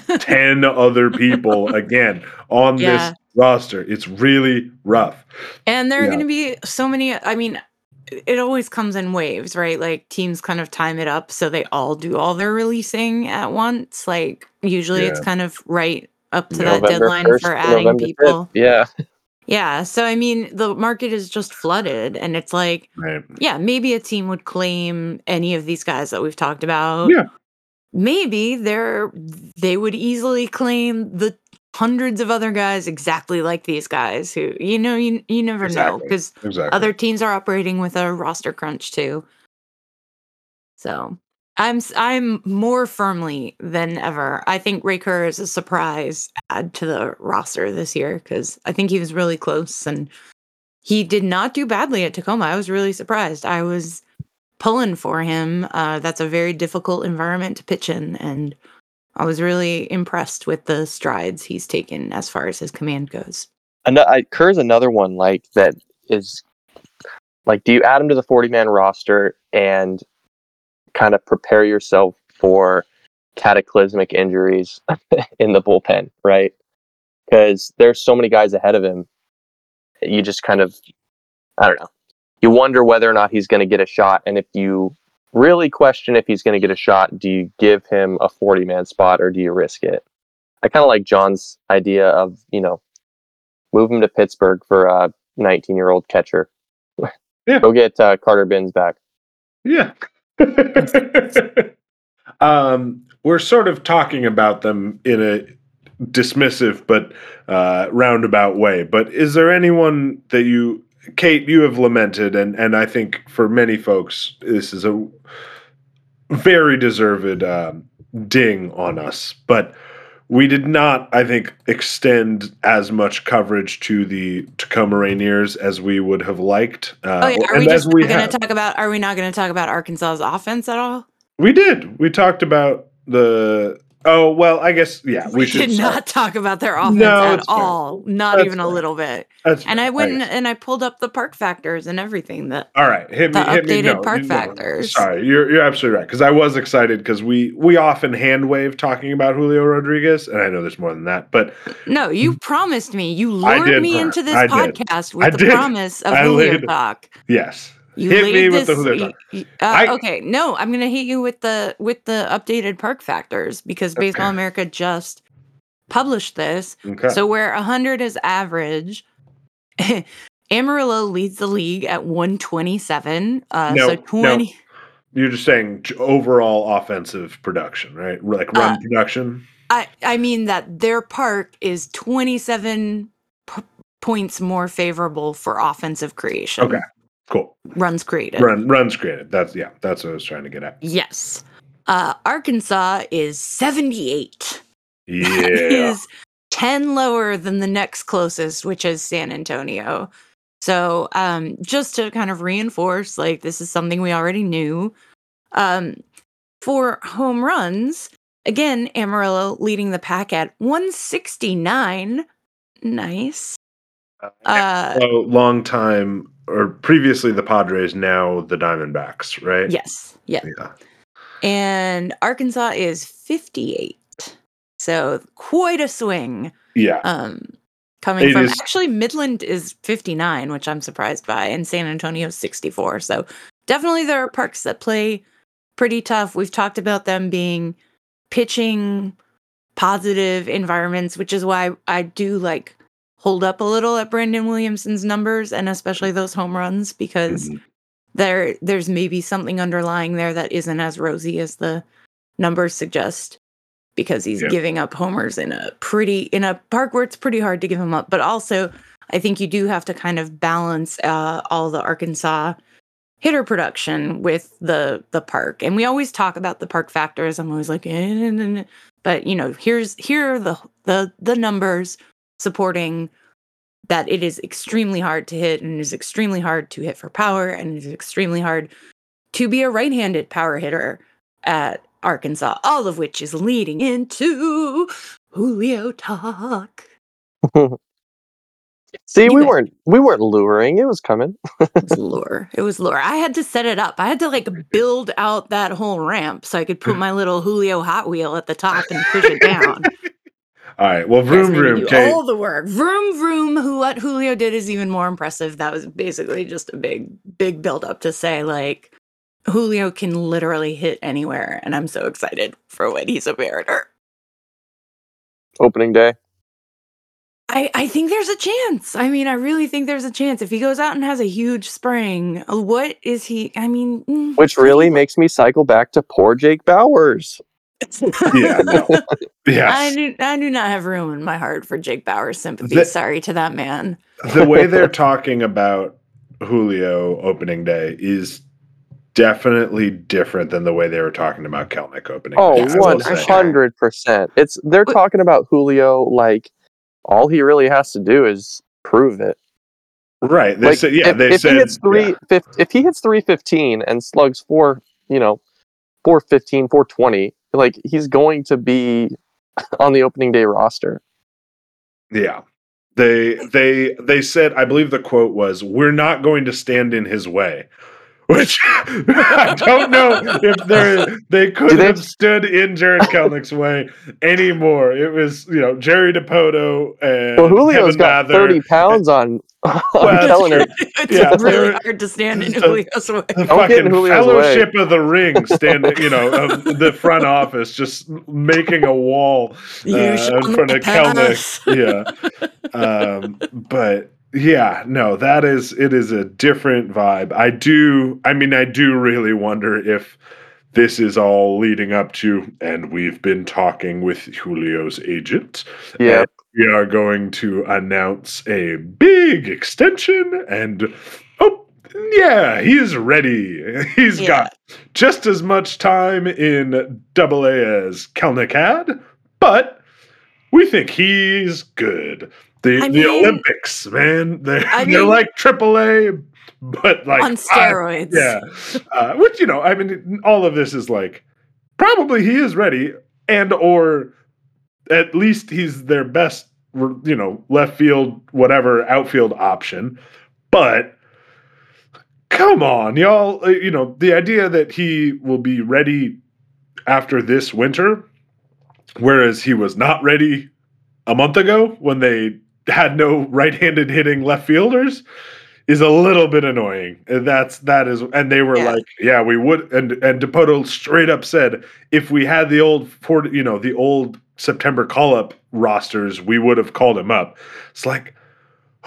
S5: 10 other people again on
S2: Yeah.
S5: this roster, it's really rough.
S2: And there are
S5: Yeah.
S2: going to be so many. I mean, it always comes in waves, right? Like teams kind of time it up so they all do all their releasing at once. Like usually it's kind of right up to that deadline
S6: 1st
S2: for adding
S6: November 5th.
S2: people.
S6: Yeah.
S2: Yeah. So, I mean, the market is just flooded. And it's like,
S5: Right.
S2: yeah, maybe a team would claim any of these guys that we've talked about.
S5: Yeah.
S2: Maybe they're they would easily claim the hundreds of other guys exactly like these guys who you know you you never know because
S5: Exactly.
S2: other teams are operating with a roster crunch too. So I'm I'm more firmly than ever. I think Ray Kerr is a surprise add to the roster this year because I think he was really close and he did not do badly at Tacoma. I was really surprised. I was pulling for him. Uh, that's a very difficult environment to pitch in, and I was really impressed with the strides he's taken as far as his command goes.
S6: Ano- I, Kerr's another one like that is like, do you add him to the 40 man roster and kind of prepare yourself for cataclysmic injuries in the bullpen, right? Because there's so many guys ahead of him. You just kind of, I don't know. You wonder whether or not he's going to get a shot. And if you really question if he's going to get a shot, do you give him a 40 man spot or do you risk it? I kind of like John's idea of, you know, move him to Pittsburgh for a 19 year old catcher.
S5: Yeah.
S6: Go get uh, Carter Bins back.
S5: Yeah. um, we're sort of talking about them in a dismissive but uh, roundabout way. But is there anyone that you Kate, you have lamented, and and I think for many folks, this is a very deserved um, ding on us, but we did not, I think, extend as much coverage to the Tacoma Rainiers as we would have liked. Uh,
S2: oh yeah, are we just
S5: we
S2: going to talk about? Are we not going to talk about Arkansas's offense at all?
S5: We did. We talked about the. Oh well, I guess yeah. We,
S2: We,
S5: should
S2: did not talk about their offense
S5: No,
S2: at all. Not
S5: That's
S2: even a little bit.
S5: That's
S2: And I went and, and I pulled up the park factors and everything that
S5: All right, hit me.
S2: the
S5: hit me.
S2: updated
S5: No,
S2: park
S5: no,
S2: factors.
S5: Sorry, you're you're absolutely right. Because I was excited because we we often hand wave talking about Julio Rodriguez, and I know there's more than that, but
S2: No, you promised me. You. Lured me into this
S5: I did.
S2: podcast with
S5: I
S2: the
S5: did.
S2: promise of
S5: I
S2: Julio
S5: laid-
S2: talk.
S5: yes,
S2: You
S5: hit me
S2: this,
S5: with the Julio talk.
S2: y- uh,
S5: I-
S2: okay, no, I'm gonna hit you with the with the updated park factors because Baseball America just published this.
S5: Okay.
S2: So where 100 is average, Amarillo leads the league at 127. Uh,
S5: No,
S2: so
S5: no.
S2: 20.
S5: You're just saying overall offensive production, right? Like run
S2: Uh,
S5: production.
S2: I I mean that their park is 27 p- points more favorable for offensive creation.
S5: Okay. Cool.
S2: Runs created.
S5: Run runs created. That's yeah. That's what I was trying to get at.
S2: Yes. Uh, Arkansas is 78.
S5: Yeah.
S2: is 10 lower than the next closest, which is San Antonio. So, um, just to kind of reinforce, like, this is something we already knew. Um, for home runs, again, Amarillo leading the pack at 169. Nice. Uh,
S5: so long time or previously the Padres, now the Diamondbacks, right?
S2: yes. Yeah.
S5: Yeah.
S2: And Arkansas is 58. So, quite a swing.
S5: Yeah.
S2: um coming
S5: It
S2: from
S5: is-
S2: actually midland is 59 which i'm surprised by and san antonio is 64 so definitely there are parks that play pretty tough we've talked about them being pitching positive environments which is why i do like hold up a little at brandon williamson's numbers and especially those home runs because
S5: Mhm.
S2: there there's maybe something underlying there that isn't as rosy as the numbers suggest because he's
S5: Yeah.
S2: giving up homers in a pretty in a park where it's pretty hard to give him up but also i think you do have to kind of balance uh, all the arkansas hitter production with the the park and we always talk about the park factors i'm always like eh, nah, nah, nah. but you know here's here are the the the numbers supporting that it is extremely hard to hit and it is extremely hard to hit for power and it is extremely hard to be a right-handed power hitter at Arkansas, all of which is leading into Julio talk.
S6: See,
S2: You
S6: we weren't we weren't luring. It was coming.
S2: It was lure. It was lure. I had to set it up. I had to like build out that whole ramp so I could put my little Julio Hot Wheel at the top and push it down.
S5: All right. Well,
S2: Guys
S5: vroom
S2: made
S5: vroom.
S2: do
S5: Kate.
S2: all the work. Vroom vroom. Who what Julio did is even more impressive. That was basically just a big, big build up to say like Julio can literally hit anywhere, and I'm so excited for when he's a Mariner.
S6: Opening day.
S2: I, I think there's a chance. I mean, I really think there's a chance. If he goes out and has a huge spring, what is he? I mean, mm,
S6: Which really makes me cycle back to poor Jake Bauers.
S5: Yeah. No.
S2: I do, I do not have room in my heart for Jake Bauer's sympathy.
S5: The-
S2: Sorry to that man.
S5: the way they're talking about Julio opening day is definitely different than the way they were talking about Kelenic opening.
S6: Oh,
S5: day, I will
S6: one
S5: say.
S6: hundred percent. It's they're
S2: But-
S6: talking about Julio like all he really has to do is prove it.
S5: Right. They
S6: like,
S5: said, yeah,
S6: if,
S5: they
S6: if
S5: said
S6: he hits three,
S5: yeah.
S6: fif- if he hits three fifteen and slugs four, you know, 415, 420, like he's going to be on the opening day roster.
S5: Yeah. They they they said I believe the quote was we're not going to stand in his way. Which I don't know if they they could
S6: they-
S5: have stood in Jared Kelenic's way anymore. It was, you know, Jerry Dipoto and
S6: Well, Julio's
S5: Kevin
S6: got
S5: Mather.
S6: thirty pounds on on
S5: Well, that's
S6: Kelenic.
S5: true.
S2: it's
S5: Yeah,
S2: really hard to stand in Julio's way.
S5: the
S6: Don't get
S5: fucking
S6: in Julio's
S5: fellowship of the ring standing, you know, of the front office just making a wall uh, in front of
S2: not pass.
S5: Kelenic. Yeah. Um, but yeah, no, that is it is a different vibe. I do I mean I do really wonder if this is all leading up to, and we've been talking with Julio's agent.
S6: Yeah.
S5: we are going to announce a big extension, and oh, yeah, he's ready. He's
S2: Yeah.
S5: got just as much time in Double A as Kelenic had, but we think he's good. The
S2: I
S5: the
S2: mean-
S5: Olympics, man, they're,
S2: I
S5: they're
S2: mean-
S5: like Triple A, but like
S2: on steroids.
S5: yeah, uh, which you know, I mean, all of this is like probably he is ready, and or at least he's their best, you know, left field, whatever outfield option. But come on, y'all, uh, you know, the idea that he will be ready after this winter, whereas he was not ready a month ago when they had no right-handed hitting left fielders is a little bit annoying. And that's that is and they were
S2: Yeah.
S5: like, yeah, we would and and Dipoto straight up said if we had the old you know, the old September call-up rosters, we would have called him up. It's like,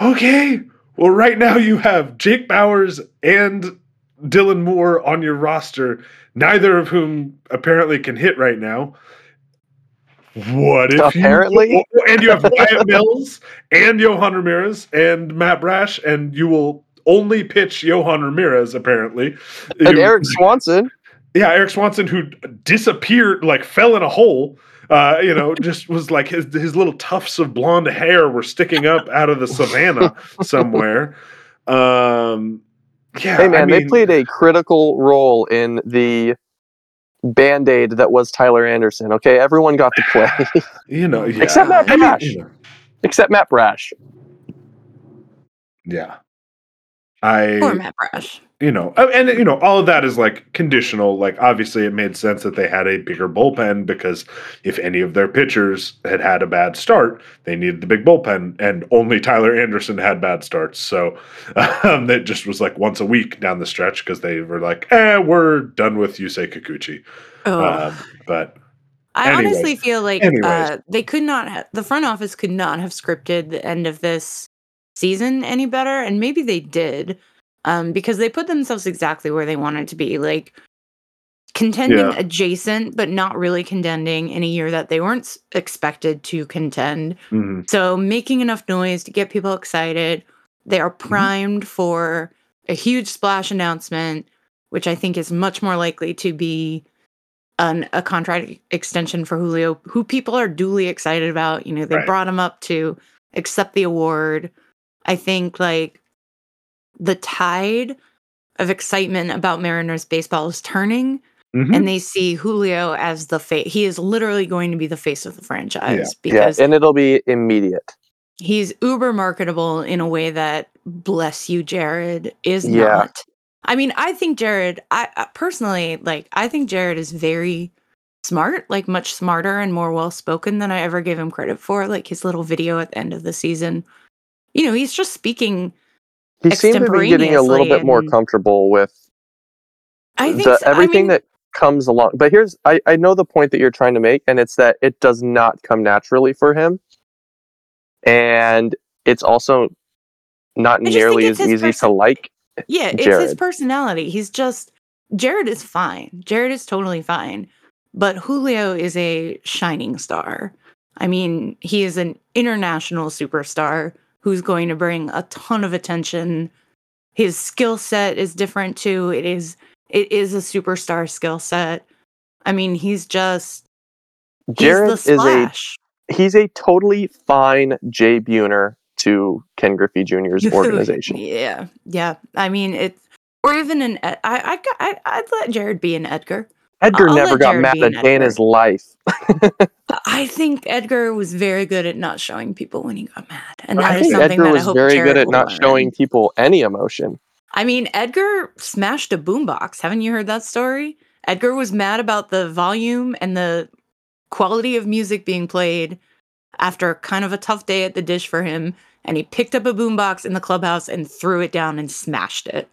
S5: okay, well, right now you have Jake Bauers and Dylan Moore on your roster, neither of whom apparently can hit right now. What if
S6: Apparently?
S5: you, and you have Wyatt Mills and Yohan Ramirez and Matt Brash, and you will only pitch Yohan Ramirez apparently.
S6: And
S5: You-
S6: Erik Swanson.
S5: yeah, Erik Swanson, who disappeared, like fell in a hole. Uh, you know, just was like his his little tufts of blonde hair were sticking up out of the savannah somewhere. Um, yeah,
S6: Hey man,
S5: I
S6: they played a critical role in the band aid that was Tyler Anderson. Okay, everyone got to play
S5: you know, mm-hmm. yeah.
S6: Except Matt
S5: I mean,
S6: Brash.
S5: you know,
S6: except Matt Brash.
S5: yeah. I
S2: Poor Matt Brash.
S5: you know, uh, and you know, all of that is like conditional. Like, obviously, it made sense that they had a bigger bullpen because if any of their pitchers had had a bad start, they needed the big bullpen, and only Tyler Anderson had bad starts. So um, that just was like once a week down the stretch because they were like, "Eh, we're done with Yusei Kikuchi."
S2: Oh.
S5: Um, but
S2: I
S5: anyways,
S2: honestly feel like uh, they could not. Ha- the front office could not have scripted the end of this season any better, and maybe they did, um, because they put themselves exactly where they wanted to be, like contending
S5: Yeah.
S2: adjacent, but not really contending in a year that they weren't expected to contend.
S5: mhm,
S2: So making enough noise to get people excited. They are
S5: Mm-hmm.
S2: primed for a huge splash announcement, which I think is much more likely to be an, a contract extension for Julio, who people are duly excited about. You know, they
S5: Right.
S2: brought him up to accept the award. I think like the tide of excitement about Mariners baseball is turning,
S5: mhm.
S2: and they see Julio as the face. He is literally going to be the face of the franchise because
S6: yeah, and it'll be immediate.
S2: he's uber marketable in a way that bless you jared is
S6: Yeah.
S2: not i mean i think jared I, I personally like i think jared is very smart like much smarter and more well spoken than i ever gave him credit for like his little video at the end of the season you know he's just speaking
S6: He seemed to be getting a little bit more comfortable with
S2: i think
S6: the,
S2: so. I
S6: everything
S2: mean,
S6: that comes along. But here's I, I know the point that you're trying to make, and it's that it does not come naturally for him. And it's also not
S2: I
S6: nearly as easy to like.
S2: Yeah, it's his personality. He's just Jared is fine. Jared is totally fine. But Julio is a shining star. I mean, he is an international superstar who's going to bring a ton of attention. His skill set is different too. It is it is a superstar skill set. I mean, he's just
S6: Jared
S2: he's
S6: is a he's a totally fine Jay Buhner to Ken Griffey Jr.'s organization.
S2: yeah, yeah. I mean, it or even an Ed- I I I'd let Jared be an Edgar.
S6: Edgar
S2: I'll
S6: never got mad
S2: be
S6: a
S2: an
S6: day in his life.
S2: I think Edgar was very good at not showing people when he got mad, and that
S6: I
S2: is
S6: think
S2: something
S6: Edgar
S2: that I
S6: was
S2: hope
S6: very
S2: Jared
S6: good at not
S2: learn.
S6: showing people any emotion.
S2: I mean, Edgar smashed a boombox. Haven't you heard that story? Edgar was mad about the volume and the quality of music being played after kind of a tough day at the dish for him, and he picked up a boombox in the clubhouse and threw it down and smashed it.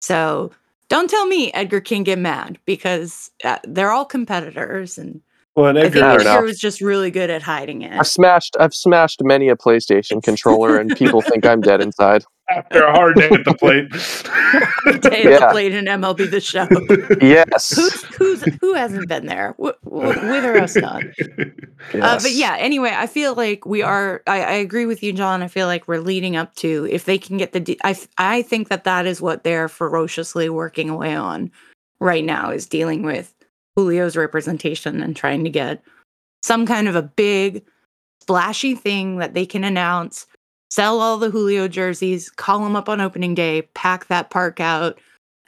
S2: So don't tell me Edgar can get mad because uh, they're all competitors, and
S5: well, and
S2: I think
S5: Edgar,
S6: I don't
S2: Edgar was just really good at hiding it.
S6: I've smashed I've smashed many a PlayStation controller and people think I'm dead inside.
S5: After a hard day at the plate.
S2: Day at
S6: Yeah.
S2: the plate in MLB the show.
S6: Yes.
S2: Who's, who's who hasn't been there? Wh- wh- Whither us not? Uh, but yeah, anyway, I feel like we are. I, I agree with you, John. I feel like we're leading up to if they can get the. de- I f- I think that that is what they're ferociously working away on right now is dealing with Julio's representation and trying to get some kind of a big, splashy thing that they can announce. Sell all the Julio jerseys, call them up on opening day, pack that park out,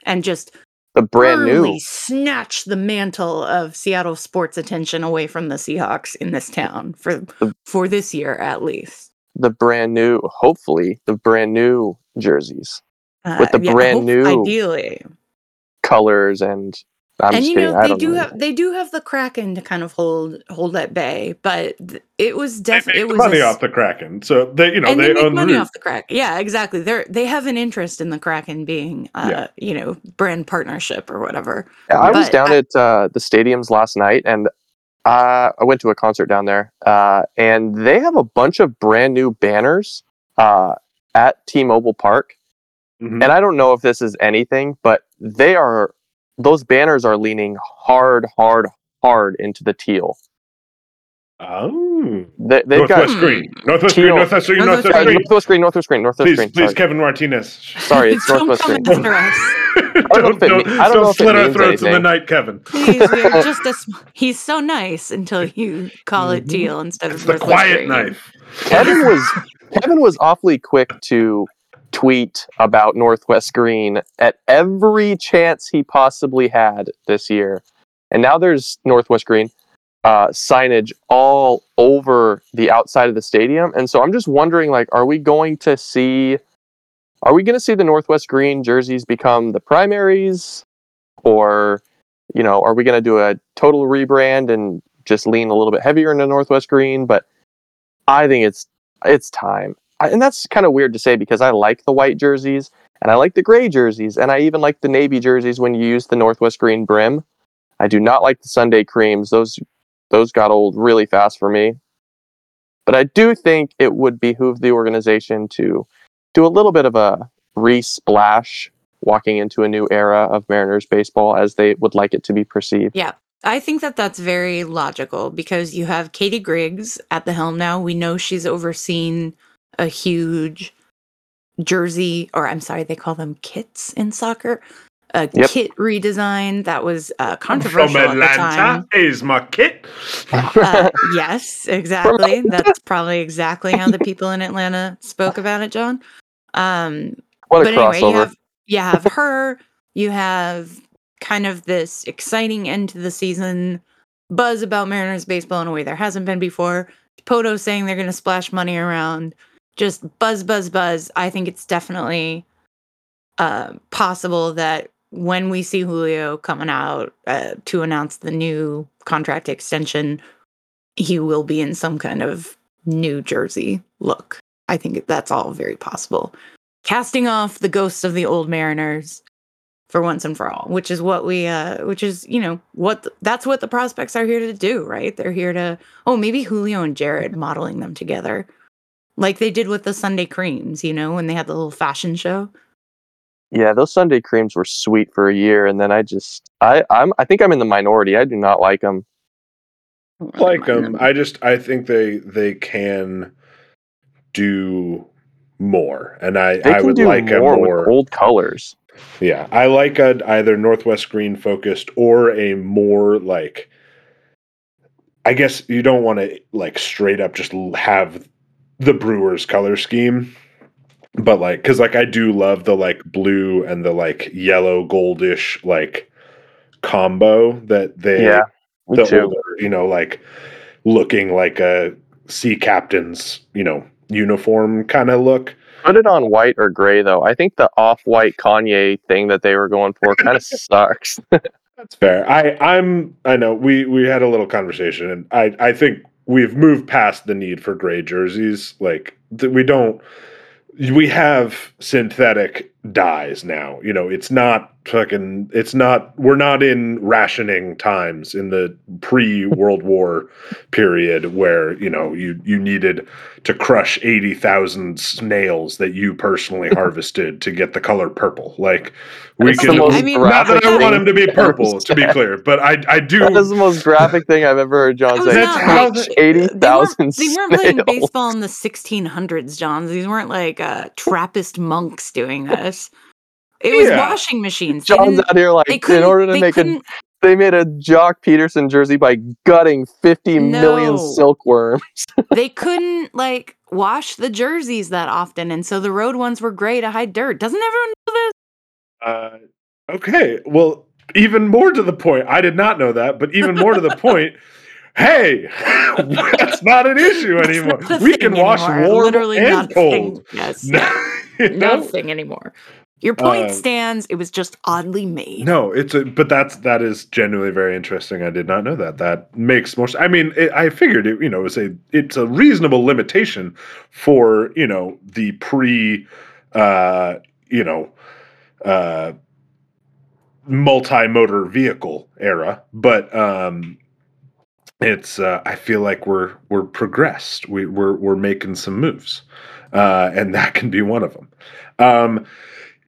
S2: and just
S6: the brand new.
S2: snatch the mantle of Seattle sports attention away from the Seahawks in this town for
S6: The-
S2: for this year at least.
S6: the brand new, hopefully, the brand new jerseys, With the
S2: Uh,
S6: brand
S2: hope-
S6: new
S2: ideally,
S6: colors, and I'm
S2: and
S6: just
S2: you
S6: kidding.
S2: know
S6: I
S2: they
S6: don't know.
S2: have they do have the Kraken to kind of hold hold at bay, but it was definitely it was
S5: money
S2: a s-
S5: off the Kraken. So they you know
S2: and
S5: they,
S2: they, make
S5: own
S2: money
S5: root.
S2: off the crack. Yeah, exactly. They're they have an interest in the Kraken being, uh,
S5: Yeah.
S2: you know, brand partnership or whatever.
S6: I was down
S2: I-
S6: at uh, the stadiums last night, and uh, I went to a concert down there, uh, and they have a bunch of brand new banners uh, at T-Mobile Park.
S5: Mhm.
S6: And I don't know if this is anything, but they are those banners are leaning hard, hard, hard into the teal.
S5: Oh.
S6: They, they've
S5: Northwest
S6: got
S5: Green. Northwest
S6: Teal.
S5: Green. Northwest Green.
S2: Northwest
S5: Northwest Green.
S6: Northwest Green, Northwest Green, Northwest
S5: Please,
S6: Green.
S5: please,
S6: sorry.
S5: Kevin Martinez.
S6: Sorry, it's
S2: Don't
S6: Northwest
S2: come
S6: Green.
S2: after us.
S6: don't know if it
S5: don't
S6: mean- I don't
S5: don't
S6: know if it
S5: slit our
S6: means
S5: throats in the night, Kevin.
S2: Please, we are just a. Sm- he's so nice until you call it
S5: Mhm.
S2: teal instead of
S5: It's the
S2: Northwest
S5: quiet
S2: Green.
S5: knife.
S6: Kevin was Kevin was awfully quick to tweet about Northwest Green at every chance he possibly had this year. And now there's Northwest Green uh, signage all over the outside of the stadium. And so I'm just wondering like are we going to see are we going to see the Northwest Green jerseys become the primaries or you know, are we going to do a total rebrand and just lean a little bit heavier into Northwest Green, but I think it's it's time. I, and that's kind of weird to say because I like the white jerseys and I like the gray jerseys and I even like the navy jerseys when you use the Northwest Green brim. I do not like the Sunday creams. Those those got old really fast for me. But I do think it would behoove the organization to do a little bit of a re-splash walking into a new era of Mariners baseball as they would like it to be perceived.
S2: Yeah. I think that that's very logical because you have Catie Griggs at the helm now. We know she's overseen a huge jersey, or I'm sorry, they call them kits in soccer. A
S6: Yep.
S2: kit redesign that was uh,
S5: From
S2: controversial at the time.
S5: Atlanta is my kit.
S2: Uh, yes, exactly. That's probably exactly how the people in Atlanta spoke about it, John. Um,
S6: what a
S2: but anyway, you
S6: crossover.
S2: have you have her. You have kind of this exciting end to the season buzz about Mariners baseball in a way there hasn't been before. Poto saying they're going to splash money around. Just buzz, buzz, buzz. I think it's definitely uh, possible that when we see Julio coming out uh, to announce the new contract extension, he will be in some kind of new jersey look. I think that's all very possible casting off the ghosts of the old mariners for once and for all which is what we uh which is you know what th- that's what the prospects are here to do right they're here to oh maybe julio and jared modeling them together like they did with the sunday creams you know when they had the little fashion show
S6: Yeah, those Sunday creams were sweet for a year, and then I just, I, I'm, I think I'm in the minority. I do not like them.
S5: Oh, like them. I just I think they they can do more, and I
S6: They
S5: I would
S6: do
S5: like a
S6: more,
S5: more.
S6: with old colors.
S5: Yeah, I like a either Northwest Green focused or a more like. I guess you don't want to like straight up just have the Brewers color scheme, but like because like I do love the like blue and the like yellow goldish like combo that they
S6: Yeah,
S5: the
S6: too.
S5: older you know like looking like a sea captain's you know uniform kind of look.
S6: Put it on white or gray, though. I think the off-white Kanye thing that they were going for kind of sucks.
S5: That's fair. I I'm I know we we had a little conversation and I I think we've moved past the need for gray jerseys. Like we don't we have synthetic dies now. You know, it's not fucking it's not we're not in rationing times in the pre-World War period where, you know, you you needed to crush 80,000 snails that you personally harvested to get the color purple. Like we
S6: That's
S5: can
S2: I mean-
S5: not that I want
S6: thing
S5: him to be purple, to be clear, but I I do
S6: That is the most graphic thing I've ever heard John say.
S5: That's
S2: not
S5: how
S2: like-
S5: the-
S2: They weren't, they weren't playing baseball in the 1600s, Johns. These weren't like uh, Trappist monks doing this. It was
S5: Yeah.
S2: washing machines. They
S6: John's out here like in order to make a they made a Joc Pederson jersey by gutting fifty million
S2: No.
S6: silkworms.
S2: they couldn't like wash the jerseys that often, and so the road ones were gray to hide dirt. Doesn't everyone know this?
S5: Uh, okay. Well, even more to the point, I did not know that, but even more to the point, hey, that's not an issue anymore. We can wash
S2: anymore.
S5: warm
S2: Literally
S5: and
S2: not a thing.
S5: cold.
S2: Yes, not
S5: know?
S2: a thing anymore. Your point
S5: Uh,
S2: stands. It was just oddly made.
S5: No, it's a, but that's that is genuinely very interesting. I did not know that. That makes more. I mean, it, I figured it. You know, it was a it's a reasonable limitation for you know the pre, uh, you know, uh, multi-motor vehicle era, but um, it's. Uh, I feel like we're we're progressed. We we're we're making some moves, uh, and that can be one of them. Um,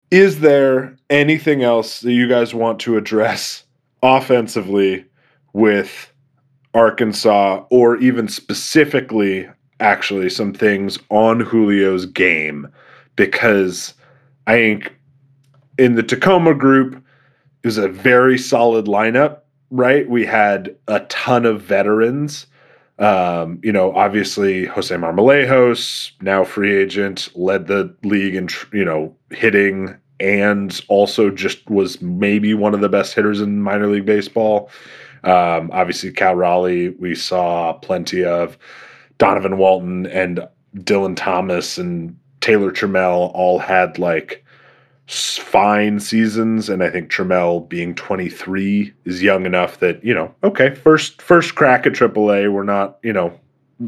S5: is there anything else that you guys want to address offensively with Arkansas, or even specifically, actually, some things on Julio's game? Because I think in the Tacoma group, it was a very solid lineup, right? We had a ton of veterans. Um, you know, obviously Jose Marmolejos, now free agent, led the league in you know hitting, and also just was maybe one of the best hitters in minor league baseball. Um, obviously, Cal Raleigh, we saw plenty of Donovan Walton and Dillon Thomas and Taylor Trammell all had like fine seasons and i think Trammell being 23 is young enough that you know okay first first crack at aaa we're not you know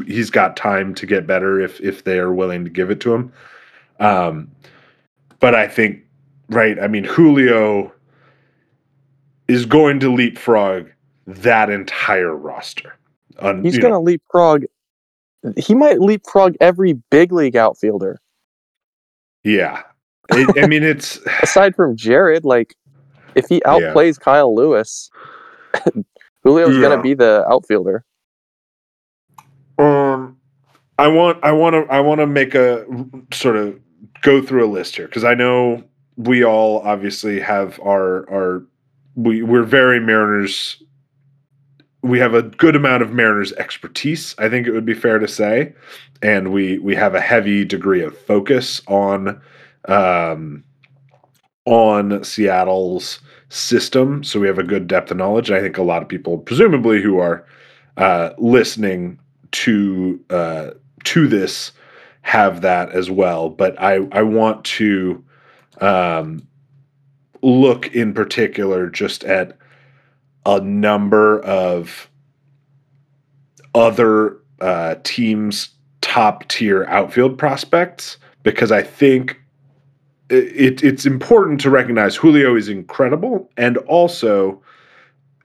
S5: he's got time to get better if if they are willing to give it to him. Um but i think right i mean julio is going to leapfrog that entire roster. On,
S6: He's gonna leapfrog. He might leapfrog every big league outfielder.
S5: Yeah It- i mean it's
S6: aside from Jarred. Like, if he
S5: Yeah.
S6: outplays Kyle Lewis, Julio's
S5: Yeah.
S6: gonna be the outfielder.
S5: Um, I want, I want to, I want to make a sort of go through a list here because I know we all obviously have our our we we're very Mariners. We have a good amount of Mariners expertise. I think it would be fair to say, and we we have a heavy degree of focus on um, on Seattle's system. So we have a good depth of knowledge. I think a lot of people, presumably, who are uh, listening to uh, to this have that as well. But I I want to um, look in particular just at a number of other uh, teams' top tier outfield prospects because I think it, it's important to recognize Julio is incredible and also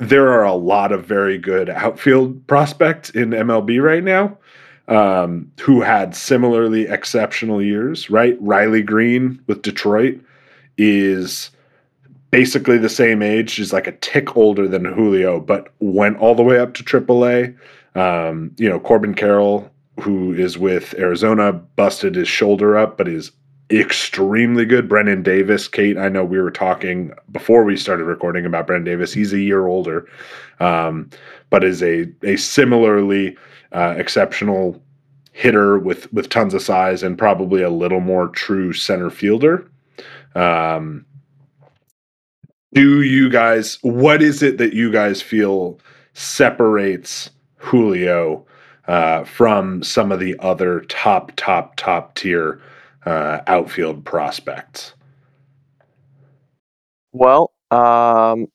S5: there are a lot of very good outfield prospects in MLB right now um, who had similarly exceptional years, right? Riley Greene with Detroit is basically the same age. She's like a tick older than Julio, but went all the way up to AAA. Um, you know, Corbin Carroll, who is with Arizona, busted his shoulder up, but is extremely good. Brennen Davis, Kate, I know we were talking before we started recording about Brennen Davis. He's a year older, um, but is a a similarly uh, exceptional hitter with with tons of size and probably a little more true center fielder. Um, do you guys? What is it that you guys feel separates Julio uh, from some of the other top, top, top tier uh, outfield prospects?
S6: Well, um,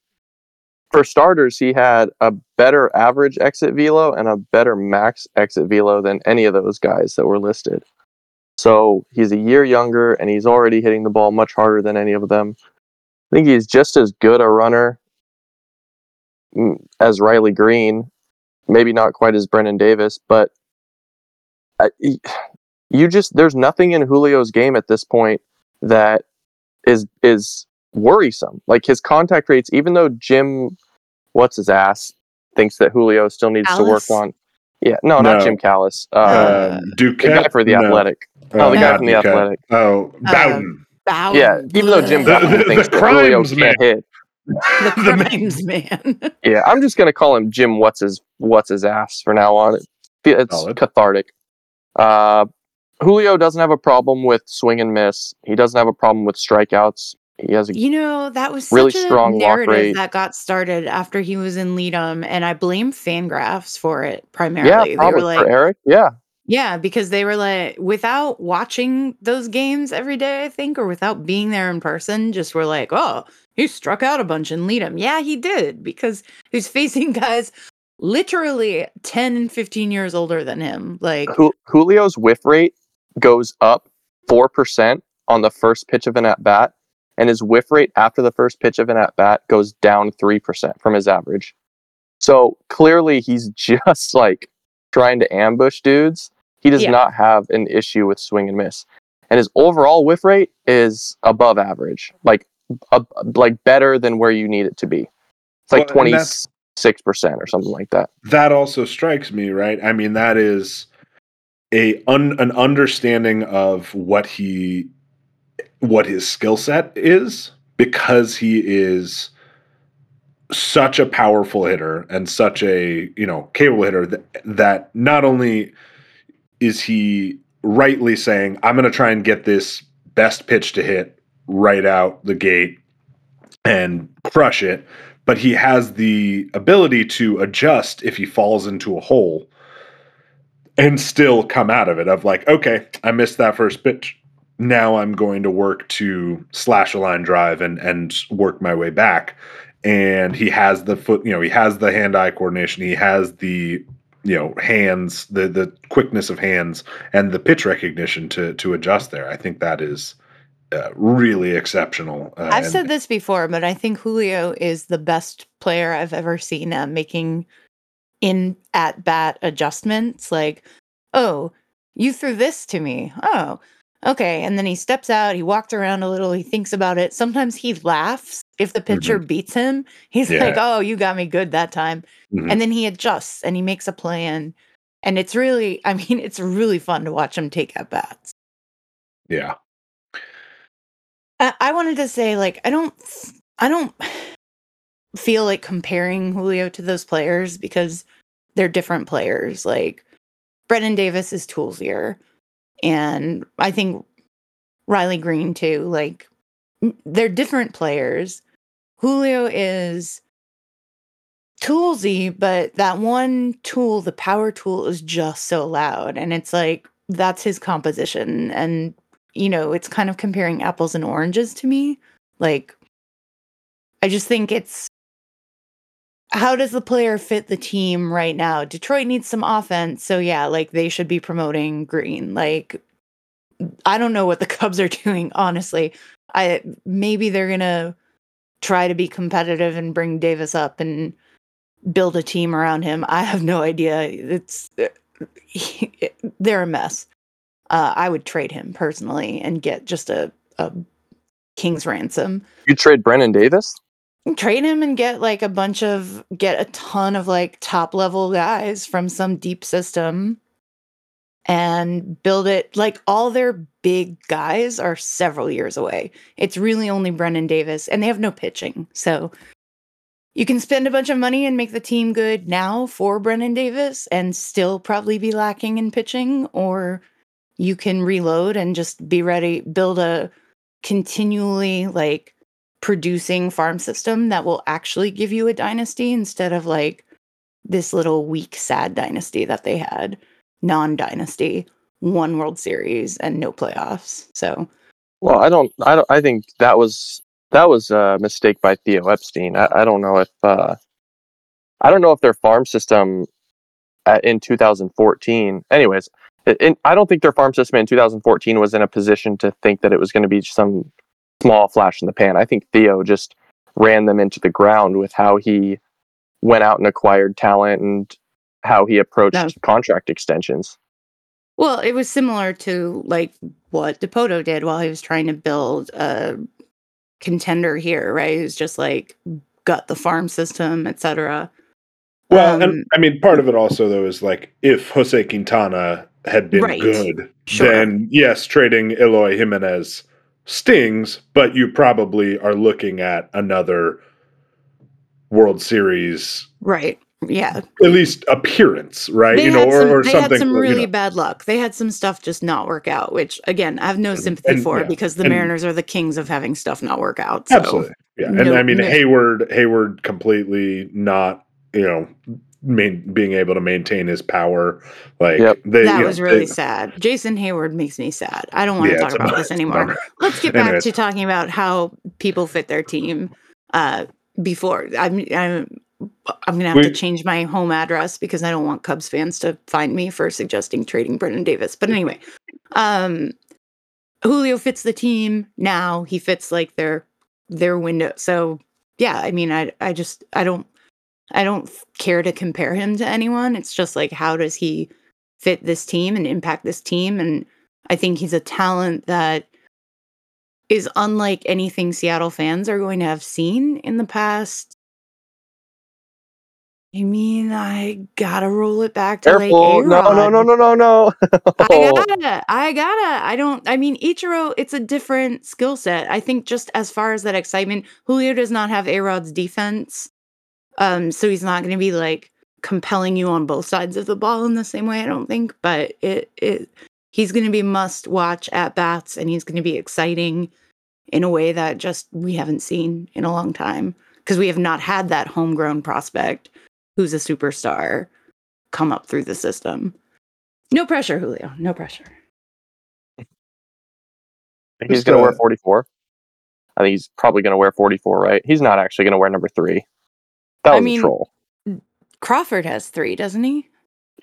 S6: for starters, he had a better average exit velo and a better max exit velo than any of those guys that were listed. So he's a year younger and he's already hitting the ball much harder than any of them. I think he's just as good a runner mm, as Riley Greene. Maybe not quite as Brennen Davis, but I, you just there's nothing in Julio's game at this point that is is worrisome. Like his contact rates, even though Jim, what's his ass, thinks that Julio still needs to work on. Yeah, no, not Jim Callis. Uh,
S2: Uh,
S5: Duquette,
S6: the guy for the
S5: No.
S6: Athletic. No, the
S5: Uh,
S6: guy from the
S5: Duquette.
S6: Athletic.
S5: Oh, Bowden.
S2: Bowden.
S6: Yeah, even though Jim
S5: The-
S6: Bowden
S5: the-
S6: thinks
S5: the
S6: that Julio
S5: crimes man.
S6: can't hit.
S2: the
S5: The man.
S2: crimes man.
S6: Yeah, I'm just gonna call him Jim. What's his What's his ass for now on? It, it's
S5: Solid.
S6: cathartic. Uh, Julio doesn't have a problem with swing and miss. He doesn't have a problem with strikeouts. He has a
S2: You know, that was
S6: Really
S2: such a
S6: strong walk
S2: narrative
S6: rate.
S2: that got started after he was in LIDOM, and I blame Fangraphs for it
S6: yeah,
S2: primarily. they
S6: probably
S2: were like,
S6: for Eric. Yeah,
S2: yeah, because they were like, without watching those games every day, I think, or without being there in person, just were like, oh, he struck out a bunch in LIDOM. Yeah, he did, because he's facing guys literally 10 and 15 years older than him. Like,
S6: Julio's whiff rate goes up four percent on the first pitch of an at bat, and his whiff rate after the first pitch of an at bat goes down three percent from his average. So clearly, he's just like trying to ambush dudes. He does
S2: Yeah.
S6: not have an issue with swing and miss, and his overall whiff rate is above average, like ab like better than where you need it to be. It's like
S5: Well,
S6: twenty
S5: and that's-
S6: six percent or something like that.
S5: that also strikes me, right? I mean, that is a un, an understanding of what he what his skill set is because he is such a powerful hitter and such a you know capable hitter that, that not only is he rightly saying i'm going to try and get this best pitch to hit right out the gate and crush it but he has the ability to adjust if he falls into a hole and still come out of it of like okay i missed that first pitch. Now i'm going to work to slash a line drive and and work my way back. And he has the foot you know he has the hand eye coordination. He has the you know hands the the quickness of hands and the pitch recognition to to adjust there. I think that is uh, really exceptional uh,
S2: I've
S5: and-
S2: said this before, but I think Julio is the best player I've ever seen at making in at bat adjustments. Like, oh, you threw this to me. Oh, okay. And then he steps out, he walks around a little, he thinks about it. Sometimes he laughs if the pitcher beats him. He's like, oh, you got me good that time.
S5: Mhm.
S2: And then he adjusts and he makes a plan. And it's really, I mean, it's really fun to watch him take at bats.
S5: yeah
S2: I, I wanted to say, like, I don't, I don't feel like comparing Julio to those players because they're different players. Like, Brennen Davis is toolsier, and I think Riley Greene too. Like, they're different players. Julio is toolsy, but that one tool, the power tool, is just so loud, and it's like that's his composition, and you know, it's kind of comparing apples and oranges to me. Like, I just think it's how does the player fit the team right now? Detroit needs some offense. So, yeah, like they should be promoting Greene. Like, I don't know what the Cubs are doing, honestly. I maybe they're going to try to be competitive and bring Davis up and build a team around him. I have no idea. It's they're a mess uh, I would trade him personally and get just a, a king's ransom.
S6: You trade Brennen Davis?
S2: Trade him and get like a bunch of get a ton of like top level guys from some deep system and build it like all their big guys are several years away. It's really only Brennen Davis and they have no pitching. So you can spend a bunch of money and make the team good now for Brennen Davis and still probably be lacking in pitching or you can reload and just be ready build a continually like producing farm system that will actually give you a dynasty instead of like this little weak sad dynasty that they had non-dynasty one world series and no playoffs so
S6: Well, I don't. I don't. I think that was that was a mistake by Theo Epstein. I, I don't know if uh, I don't know if their farm system at, in 2014. Anyways, and I don't think their farm system in 2014 was in a position to think that it was going to be some small flash in the pan. I think Theo just ran them into the ground with how he went out and acquired talent and how he approached
S2: No.
S6: contract extensions.
S2: Well, it was similar to like what Dipoto did while he was trying to build a contender here, right? He was just like gut the farm system, etc.
S5: Well,
S2: Um,
S5: and I mean, part of it also though is like if Jose Quintana had been
S2: Right.
S5: good,
S2: Sure.
S5: then yes, trading Eloy Jimenez stings, but you probably are looking at another World Series,
S2: Right. Yeah.
S5: at least appearance, right?
S2: They
S5: you know, or,
S2: some,
S5: or
S2: they
S5: something.
S2: had some
S5: you know.
S2: really bad luck. They had some stuff just not work out, which again, I have no sympathy
S5: and-
S2: for
S5: yeah,
S2: because the
S5: and-
S2: Mariners are the kings of having stuff not work out. So.
S5: Absolutely. Yeah. And
S2: no-
S5: I mean
S2: no-
S5: Heyward Heyward completely not, you know, main, being able to maintain his power. Like
S6: Yep.
S5: they
S2: That
S5: you know,
S2: was really
S5: they-
S2: sad. Jason Heyward makes me sad. I don't want to
S5: it's
S2: talk about
S5: bummer.
S2: this anymore. Let's get back
S5: Anyways.
S2: to talking about how people fit their team. Uh, before I'm, I'm, I'm gonna have
S5: We-
S2: to change my home address because I don't want Cubs fans to find me for suggesting trading Brendan Davis. But anyway, um, Julio fits the team now. He fits like their their window. So yeah, I mean, I I just I don't I don't care to compare him to anyone. It's just like how does he fit this team and impact this team? And I think he's a talent that is unlike anything Seattle fans are going to have seen in the past. I mean, I gotta roll it back to
S6: Careful!
S2: like
S6: no, no, no, no, no, no.
S2: I gotta, I gotta. I don't. I mean, Ichiro, it's a different skill set. I think just as far as that excitement, Julio does not have A Rod's defense, um, so he's not going to be like compelling you on both sides of the ball in the same way. I don't think, but it, it, he's going to be must watch at bats, and he's going to be exciting in a way that just we haven't seen in a long time because we have not had that homegrown prospect who's a superstar come up through the system. No pressure, Julio. No pressure.
S6: He's going to wear
S5: uh,
S6: 44. I think he's probably going to wear 44, right? He's not actually going to wear number three. That
S2: I mean,
S6: a troll.
S2: Crawford has three, doesn't he?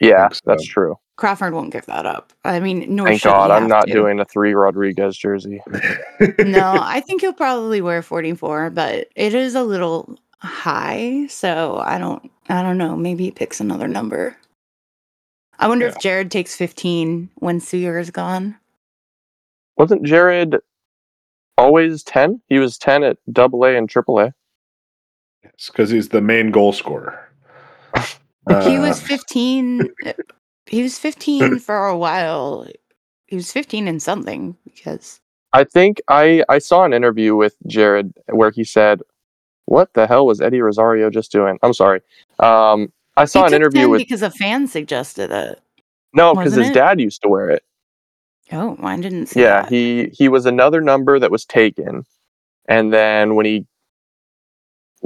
S6: Yeah,
S5: so.
S6: that's true.
S2: Crawford won't give that up. I mean, nor
S6: Thank
S2: should he
S6: God I'm not
S2: to.
S6: doing a three Rodriguez jersey.
S2: No, I think he'll probably wear 44, but it is a little high, so I don't I don't know, maybe he picks another number. I wonder
S5: Yeah.
S2: if Jarred takes 15 when Seager is gone.
S6: Wasn't Jarred always 10? He was 10 at double A and triple A.
S5: It's because he's the main goal scorer.
S2: he
S5: Uh,
S2: was 15 he was 15 for a while. He was 15 and something because
S6: I think I, I saw an interview with Jarred where he said, What the hell was Eddie Rosario just doing? I'm sorry. Um, I saw
S2: he
S6: an
S2: took
S6: interview
S2: 10
S6: with.
S2: because a fan suggested it.
S6: No, because his
S2: it?
S6: dad used to wear it.
S2: Oh, I didn't see
S6: Yeah,
S2: that.
S6: he he was another number that was taken, and then when he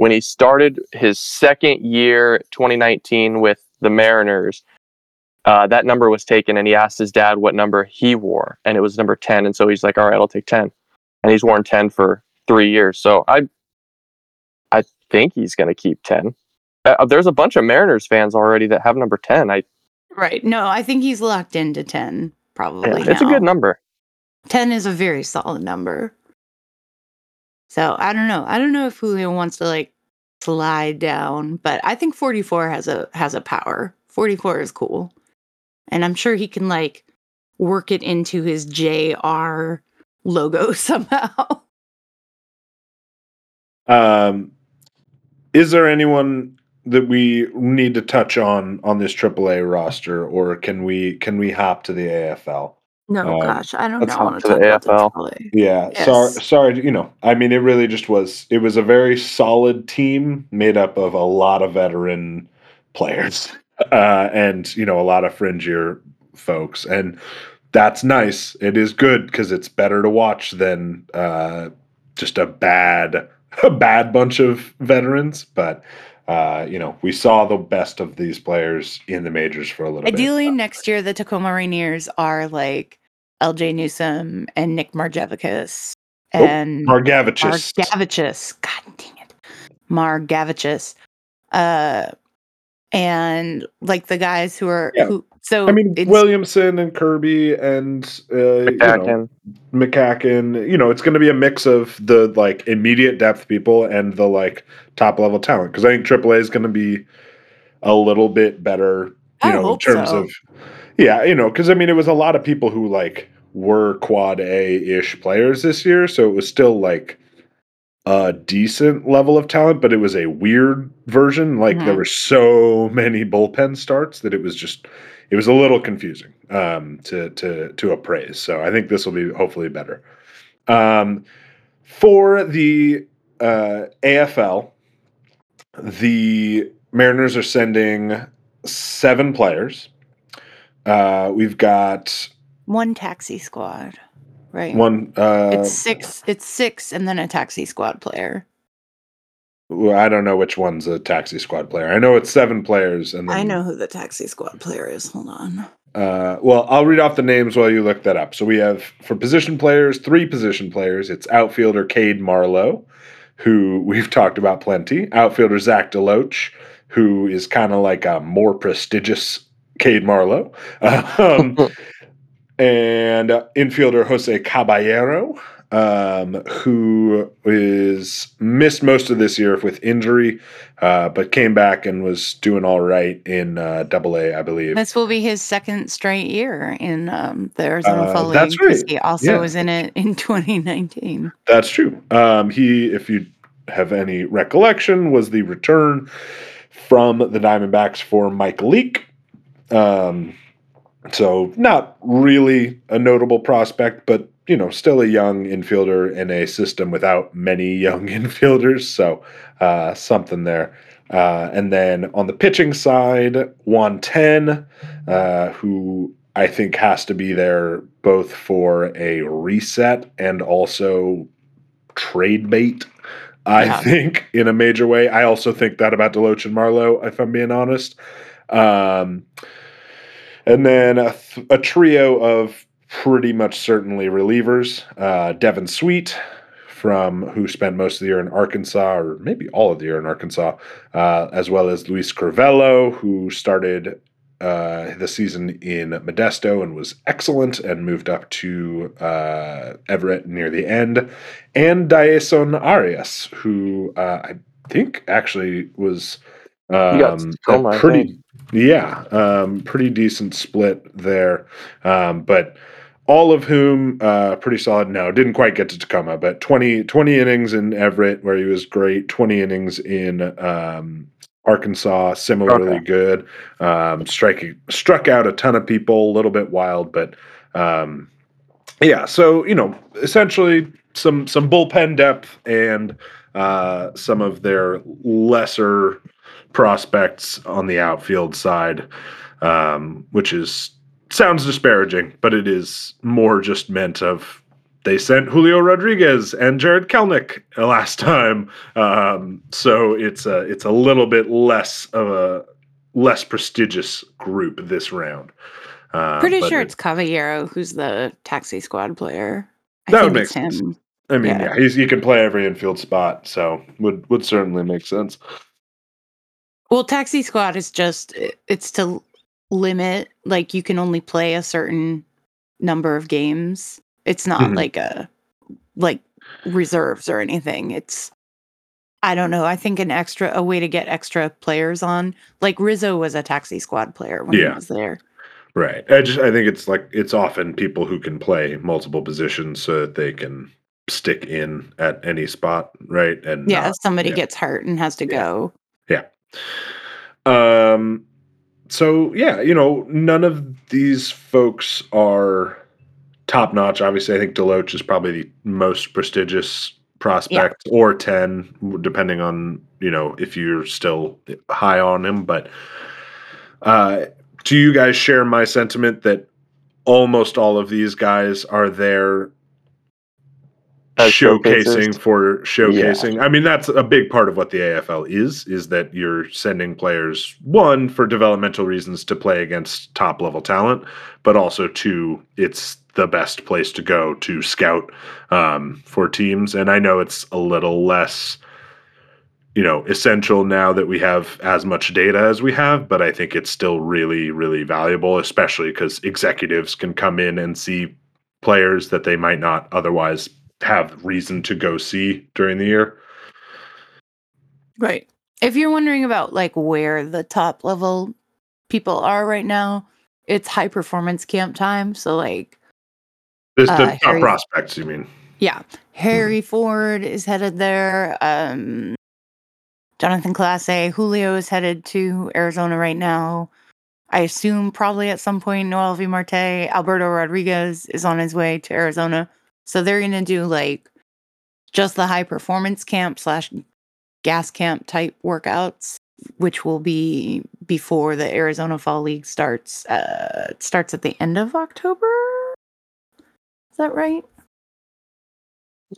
S6: when he started his second year, 2019, with the Mariners, uh, that number was taken, and he asked his dad what number he wore, and it was number 10, and so he's like, "All right, I'll take 10," and he's worn 10 for three years. So I I think he's going to keep 10. Uh, there's a bunch of Mariners fans already that have number 10. I
S2: Right. No, I think he's locked into 10 probably.
S6: it's a good number.
S2: 10 is a very solid number. So I don't know. I don't know if Julio wants to like slide down, but I think 44 has a has a power. 44 is cool. And I'm sure he can like work it into his JR logo somehow.
S5: Um, is there anyone that we need to touch on on this AAA roster, or can we can we hop to the AFL?
S2: No,
S5: Um,
S2: gosh, I don't know. I want
S6: to
S2: to
S6: the
S2: talk about
S6: AFL.
S2: the
S5: Yeah,
S2: Yes.
S5: sorry, sorry. You know, I mean, it really just was. It was a very solid team made up of a lot of veteran players, uh, and you know, a lot of fringier folks, and that's nice. It is good because it's better to watch than uh, just a bad, a bad bunch of veterans. But uh, you know, we saw the best of these players in the majors for a little
S2: Ideally,
S5: bit.
S2: next year the Tacoma Rainiers are like Ljay Newsome and Nick Margevicius
S5: Oh,
S2: and
S5: Margevicius.
S2: Margevicius. God dang it. Margevicius. Uh and like the guys who are
S5: Yeah.
S2: who So
S5: I mean,
S2: it's,
S5: Williamson and Kirby and uh, you know,
S6: McCaughan.
S5: McCaughan. You know, it's going to be a mix of the like immediate depth people and the like top level talent because I think AAA is going to be a little bit better. You
S2: I
S5: know, in terms
S2: so.
S5: of yeah, you know, because I mean, it was a lot of people who like were quad A ish players this year, so it was still like a decent level of talent, but it was a weird version. Like there
S2: Mhm.
S5: were so many bullpen starts that it was just it was a little confusing um, to to to appraise. So I think this will be hopefully better. Um, for the uh, AFL, the Mariners are sending seven players. Uh, we've got
S2: one taxi squad, right?
S5: one. Uh,
S2: it's six. It's six, and then a taxi squad player.
S5: well, I don't know which one's a taxi squad player. I know it's seven players, and then,
S2: I know who the taxi squad player is. Hold on.
S5: Uh, well, I'll read off the names while you look that up. So we have for position players, three position players. It's outfielder Cade Marlowe, who we've talked about plenty. Outfielder Zach DeLoach, who is kind of like a more prestigious Cade Marlowe. Um, and uh, infielder Jose Caballero, um, who is missed most of this year with injury, uh, but came back and was doing all right in uh, Double A, I believe.
S2: This will be his second straight year in um, the Arizona
S5: Uh,
S2: Fall League.
S5: that's right.
S2: He also
S5: Yeah.
S2: was in it in 2019.
S5: That's true. Um, he, if you have any recollection, was the return from the Diamondbacks for Mike Leake. Um, so not really a notable prospect, but you know, still a young infielder in a system without many young infielders. So uh, something there. Uh, and then on the pitching side, Juan Then, uh, who I think has to be there both for a reset and also trade bait. I
S2: Yeah.
S5: think in a major way. I also think that about DeLoach and Marlowe, if I'm being honest. Um, and then a, th- a trio of pretty much certainly relievers. Uh, Devin Sweet, from who spent most of the year in Arkansas, or maybe all of the year in Arkansas, uh, as well as Luis Curvelo, who started uh, the season in Modesto and was excellent and moved up to uh, Everett near the end, and Daeson Arias, who uh, I think actually was um, a pretty. Yeah, um, pretty decent split there. Um, but all of whom uh, pretty solid. No, didn't quite get to Tacoma, but 20, 20 innings in Everett where he was great. Twenty innings in um, Arkansas, similarly
S6: Okay.
S5: good. Um, striking struck out a ton of people, a little bit wild, but um, yeah. So you know, essentially some some bullpen depth and uh, some of their lesser prospects on the outfield side, um, which is sounds disparaging, but it is more just meant of they sent Julio Rodriguez and Jarred Kelenic last time, um, so it's a it's a little bit less of a less prestigious group this round. Uh,
S2: Pretty sure
S5: it-
S2: it's Caballero who's the taxi squad player. I
S5: That
S2: think
S5: would
S2: it's
S5: make sense.
S2: him.
S5: I mean,
S2: Yeah.
S5: yeah, he's he can play every infield spot, so would would certainly make sense.
S2: Well, taxi squad is just it's to limit like you can only play a certain number of games. It's not
S5: Mhm.
S2: like a like reserves or anything. It's I don't know. I think an extra a way to get extra players on. Like Rizzo was a taxi squad player when
S5: Yeah.
S2: he was there.
S5: Right. I just I think it's like it's often people who can play multiple positions so that they can stick in at any spot, right? And
S2: Yeah,
S5: not-
S2: somebody
S5: yeah.
S2: gets hurt and has to go.
S5: Yeah.
S2: go.
S5: Um so yeah, you know, none of these folks are top notch. Obviously, I think DeLoach is probably the most prestigious prospect or 10 depending on, you know, if you're still high on him, but uh do you guys share my sentiment that almost all of these guys are there showcasing for showcasing. I mean, that's a big part of what the AFL is, is that you're sending players one for developmental reasons to play against top level talent, but also two, it's the best place to go to scout um, for teams. And I know it's a little less you know, essential now that we have as much data as we have, but I think it's still really, really valuable, especially because executives can come in and see players that they might not otherwise have reason to go see during the year.
S2: Right. If you're wondering about like where the top level people are right now, it's high performance camp time. So like
S5: This the
S2: Uh,
S5: top
S2: Harry-
S5: prospects, you mean?
S2: yeah, Harry Ford is headed there. Um Jonatan Clase, Julio is headed to Arizona right now. I assume probably at some point Noelvi Marte, Alberto Rodriguez is on his way to Arizona. So they're gonna do like just the high performance camp slash gas camp type workouts, which will be before the Arizona Fall League starts. Uh, it starts at the end of October. Is that right?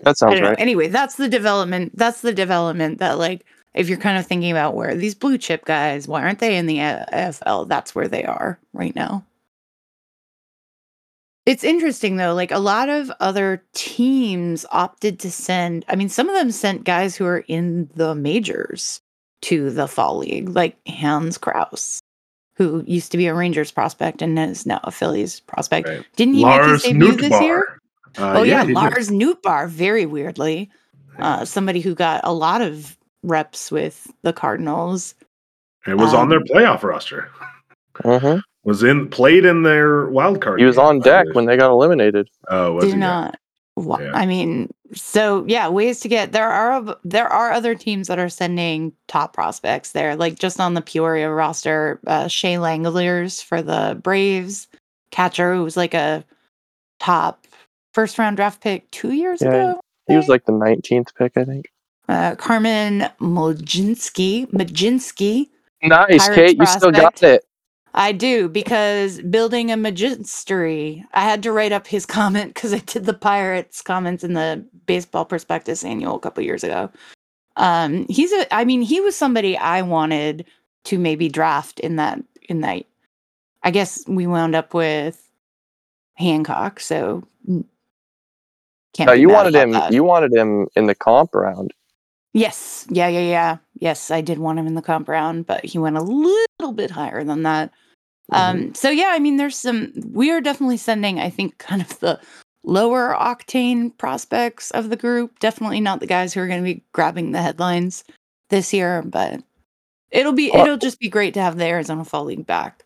S6: That sounds
S2: don't know.
S6: right.
S2: Anyway, that's the development. That's the development that, like, if you're kind of thinking about where these blue chip guys, why aren't they in the AFL? That's where they are right now. It's interesting though, like a lot of other teams opted to send, I mean, some of them sent guys who are in the majors to the fall league, like Hans Crouse, who used to be a Rangers prospect and is now a Phillies prospect.
S5: Right.
S2: Didn't he make his debut this year?
S5: Uh,
S2: oh yeah,
S5: he did.
S2: Lars Nootbaar, very weirdly, uh, somebody who got a lot of reps with the Cardinals.
S5: It was on their
S2: um,
S5: playoff roster.
S6: hmm
S5: Was in played in their wild card.
S6: He was
S5: game,
S6: on deck when they got eliminated.
S5: Oh, was
S2: Did
S5: he?
S2: Not. Wa-
S5: Yeah.
S2: I mean, so yeah, ways to get there are there are other teams that are sending top prospects there, like just on the Peoria roster, uh, Shea Langeliers for the Braves, catcher who was like a top first round draft pick two years
S6: Yeah,
S2: ago.
S6: He was like the 19th pick, I think.
S2: uh, Carmen Mojinski, Mlodzinski,
S6: Nice,
S2: Pirates
S6: Kate. You still got it.
S2: I do because building a magistery. I had to write up his comment because I did the Pirates comments in the Baseball Prospectus annual a couple years ago. Um, he's a. I mean, he was somebody I wanted to maybe draft in that in that. I guess we wound up with Hancock, so can't.
S6: No, you wanted him.
S2: that.
S6: You wanted him in the comp round.
S2: Yes. Yeah, yeah, yeah. Yes, I did want him in the comp round, but he went a little bit higher than that. Um, so yeah, I mean, there's some, we are definitely sending, I think, kind of the lower octane prospects of the group. Definitely not the guys who are going to be grabbing the headlines this year, but it'll be, it'll just be great to have the Arizona Fall League back.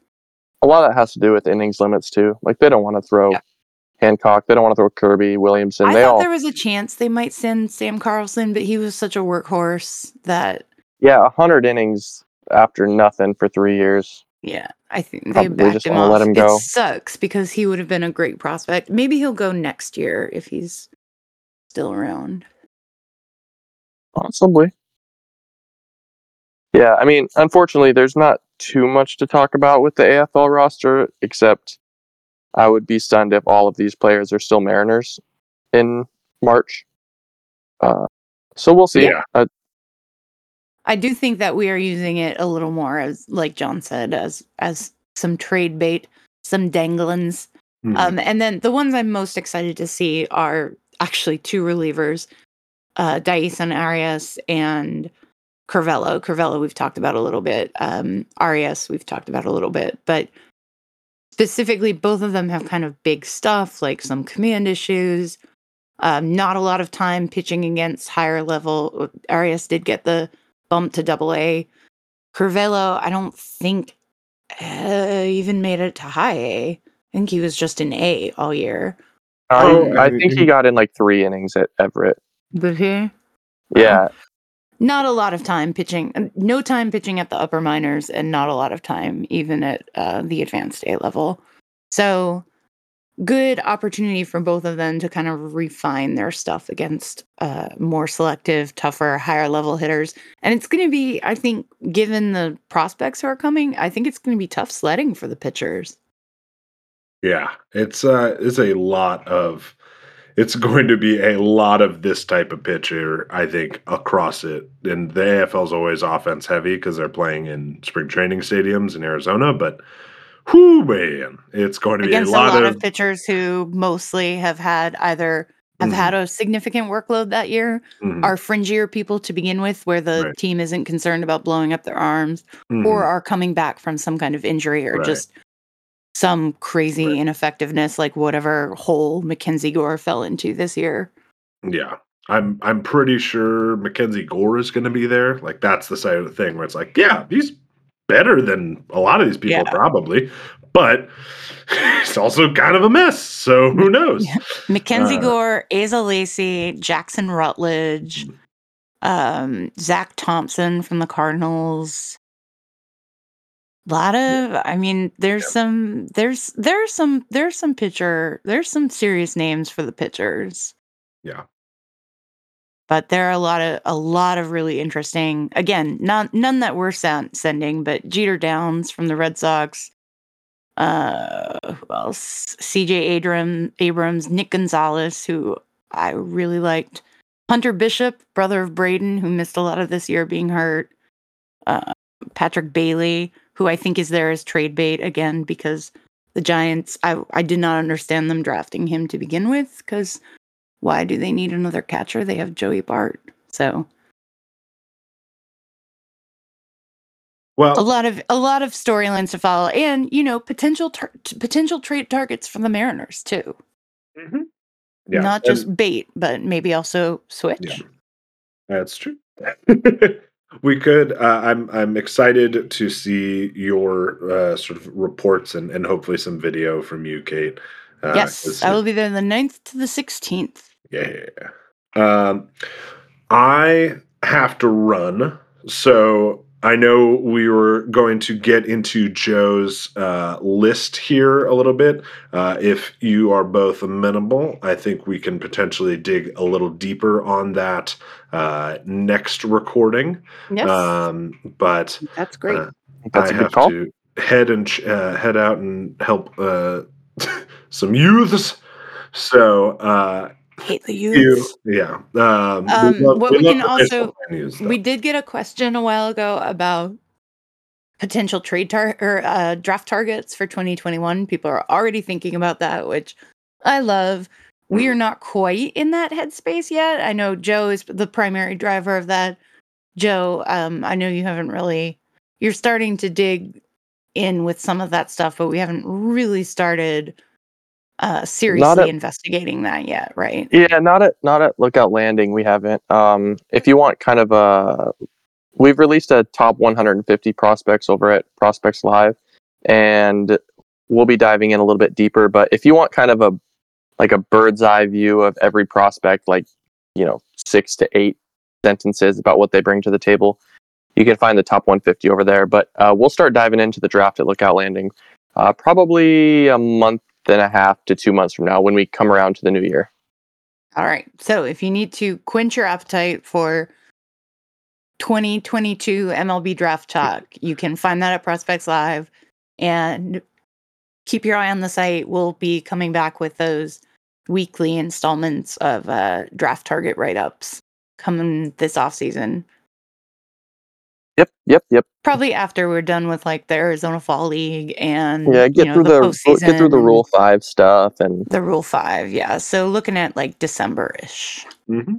S6: A lot of that has to do with innings limits too. Like they don't want to throw
S2: Yeah.
S6: Hancock. They don't want to throw Kirby, Williamson.
S2: I
S6: they
S2: thought
S6: all,
S2: there was a chance they might send Sam Carlson, but he was such a workhorse that
S6: yeah, hundred innings after nothing for three years.
S2: Yeah, I think they
S6: Probably
S2: backed
S6: just
S2: him
S6: wanna
S2: off.
S6: let him go.
S2: It sucks because he would have been a great prospect. Maybe he'll go next year if he's still around.
S6: Possibly. Yeah, I mean, unfortunately, there's not too much to talk about with the AFL roster, except I would be stunned if all of these players are still Mariners in March. Uh, so we'll see.
S5: Yeah.
S6: Uh,
S2: I do think that we are using it a little more as, like John said, as as some trade bait, some danglins.
S5: Mhm.
S2: Um, and then the ones I'm most excited to see are actually two relievers, uh, Dyson Arias and Curvelo. Curvelo we've talked about a little bit. Um, Arias we've talked about a little bit, but specifically both of them have kind of big stuff like some command issues. Um, not a lot of time pitching against higher level. Arias did get the bump to double A. Curvelo, I don't think uh, even made it to high A. I think he was just in A all year.
S5: Oh,
S6: I, I
S5: I-
S6: think he got in like three innings at Everett.
S2: But here,
S6: Yeah,
S2: not a lot of time pitching. No time pitching at the upper minors, and not a lot of time even at uh, the advanced A level. So, good opportunity for both of them to kind of refine their stuff against uh, more selective, tougher, higher level hitters. And it's going to be, I think, given the prospects who are coming, I think it's going to be tough sledding for the pitchers.
S5: Yeah, it's uh it's a lot of it's going to be a lot of this type of pitcher, I think, across it. And the AFL is always offense heavy because they're playing in spring training stadiums in Arizona, but whoo man, it's going to be
S2: against
S5: a lot,
S2: of,
S5: of,
S2: pitchers who mostly have had either have
S5: Mhm.
S2: had a significant workload that year
S5: Mhm.
S2: are fringier people to begin with, where the
S5: Right.
S2: team isn't concerned about blowing up their arms
S5: Mhm.
S2: or are coming back from some kind of injury or
S5: Right.
S2: just some crazy
S5: Right.
S2: ineffectiveness, like whatever hole MacKenzie Gore fell into this year.
S5: Yeah. I'm I'm pretty sure MacKenzie Gore is going to be there. Like that's the side of the thing where it's like, yeah, he's better than a lot of these people
S2: Yeah.
S5: probably, but it's also kind of a mess. So who knows?
S2: Yeah. MacKenzie
S5: Uh,
S2: Gore, Asa Lacy, Jackson Rutledge, um, Zach Thompson from the Cardinals. A lot of, I mean, there's some, there's, there's some, there's some pitcher, there's some serious names for the pitchers.
S5: Yeah.
S2: But there are a lot of, a lot of really interesting, again, none, none that we're sen- sending, but Jeter Downs from the Red Sox. Uh, who else? CJ Abram, Abrams, Nick Gonzalez, who I really liked. Hunter Bishop, brother of Braden, who missed a lot of this year being hurt. Uh, Patrick Bailey, who I think is there as trade bait again because the Giants, I, I did not understand them drafting him to begin with because why do they need another catcher? They have Joey Bart. So
S5: Well, a
S2: lot of a lot of storylines to follow, and you know potential tar- potential trade targets from the Mariners too.
S5: mhm. yeah,
S2: Not
S5: and-
S2: just bait, but maybe also switch.
S5: Yeah. That's true. we could. Uh, I'm I'm excited to see your uh, sort of reports and, and hopefully some video from you, Kate. Uh,
S2: yes,
S5: 'cause
S2: I will be there the 9th to the 16th.
S5: Yeah, yeah, yeah. Um, I have to run, so I know we were going to get into Joe's uh, list here a little bit. Uh, if you are both amenable, I think we can potentially dig a little deeper on that uh, next recording.
S2: Yes,
S5: Um, but
S2: that's great.
S5: uh,
S6: That's
S5: I
S6: a good
S5: have
S6: call.
S5: to head and uh, head out and help uh, some youths. So uh,
S2: Hate the
S5: you,
S2: youths.
S5: yeah. Um,
S2: Um, what we can also- We did get a question a while ago about potential trade tar- or uh, draft targets for 2021. People are already thinking about that, which I love. We are not quite in that headspace yet. I know Joe is the primary driver of that. Joe, um, I know you haven't really. You're starting to dig in with some of that stuff, but we haven't really started uh, seriously
S6: at-
S2: investigating that yet, right?
S6: Yeah, not at not at Lookout Landing. We haven't. Um, if you want kind of a, we've released a top 150 prospects over at Prospects Live, and we'll be diving in a little bit deeper. But if you want kind of a like a bird's eye view of every prospect, like you know six to eight sentences about what they bring to the table, you can find the top 150 over there. But uh, we'll start diving into the draft at Lookout Landing, uh, probably a month and a half to two months from now when we come around to the new year.
S2: All right. So if you need to quench your appetite for 2022 MLB draft talk, you can find that at Prospects Live and keep your eye on the site. We'll be coming back with those weekly installments of uh, draft target write ups coming this off season.
S6: Yep, yep, yep.
S2: Probably after we're done with like the Arizona Fall League and
S6: Yeah,
S2: you
S6: get
S2: know,
S6: through the,
S2: postseason
S6: get through the Rule Five stuff, and
S2: the Rule Five. Yeah. So looking at like December ish.
S5: hmm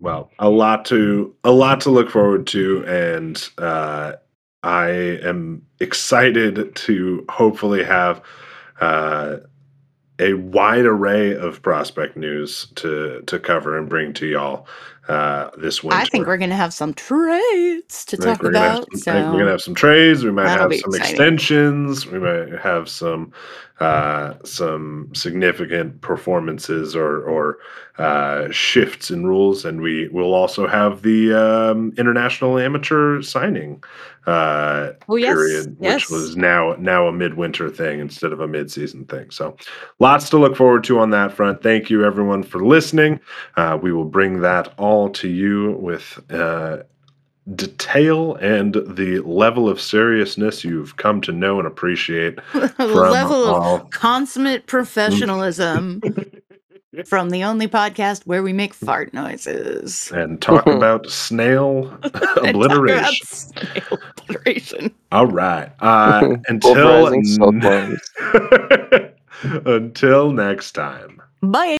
S5: Well, a lot to a lot to look forward to, and uh, I am excited to hopefully have uh, a wide array of prospect news to to cover and bring to y'all uh, this winter.
S2: I think we're gonna have some trades to
S5: I
S2: talk
S5: we're gonna have
S2: about.
S5: some-
S2: so
S5: we're gonna have some trades. We might have some
S2: exciting.
S5: extensions. We might have some uh, some significant performances or or uh, shifts in rules, and we will also have the um, international amateur signing uh,
S2: Oh, yes,
S5: period,
S2: yes.
S5: which was now now a midwinter thing instead of a mid-season thing. So, lots to look forward to on that front. Thank you everyone for listening. Uh, we will bring that all to you with. Uh, detail and the level of seriousness you've come to know and appreciate
S2: the
S5: from
S2: level
S5: all-
S2: of consummate professionalism from the only podcast where we make fart noises.
S5: and talk about snail
S2: And talk about
S5: obliteration.
S2: snail obliteration.
S5: All right. Uh, until
S6: silkworms.
S5: until next time.
S2: Bye.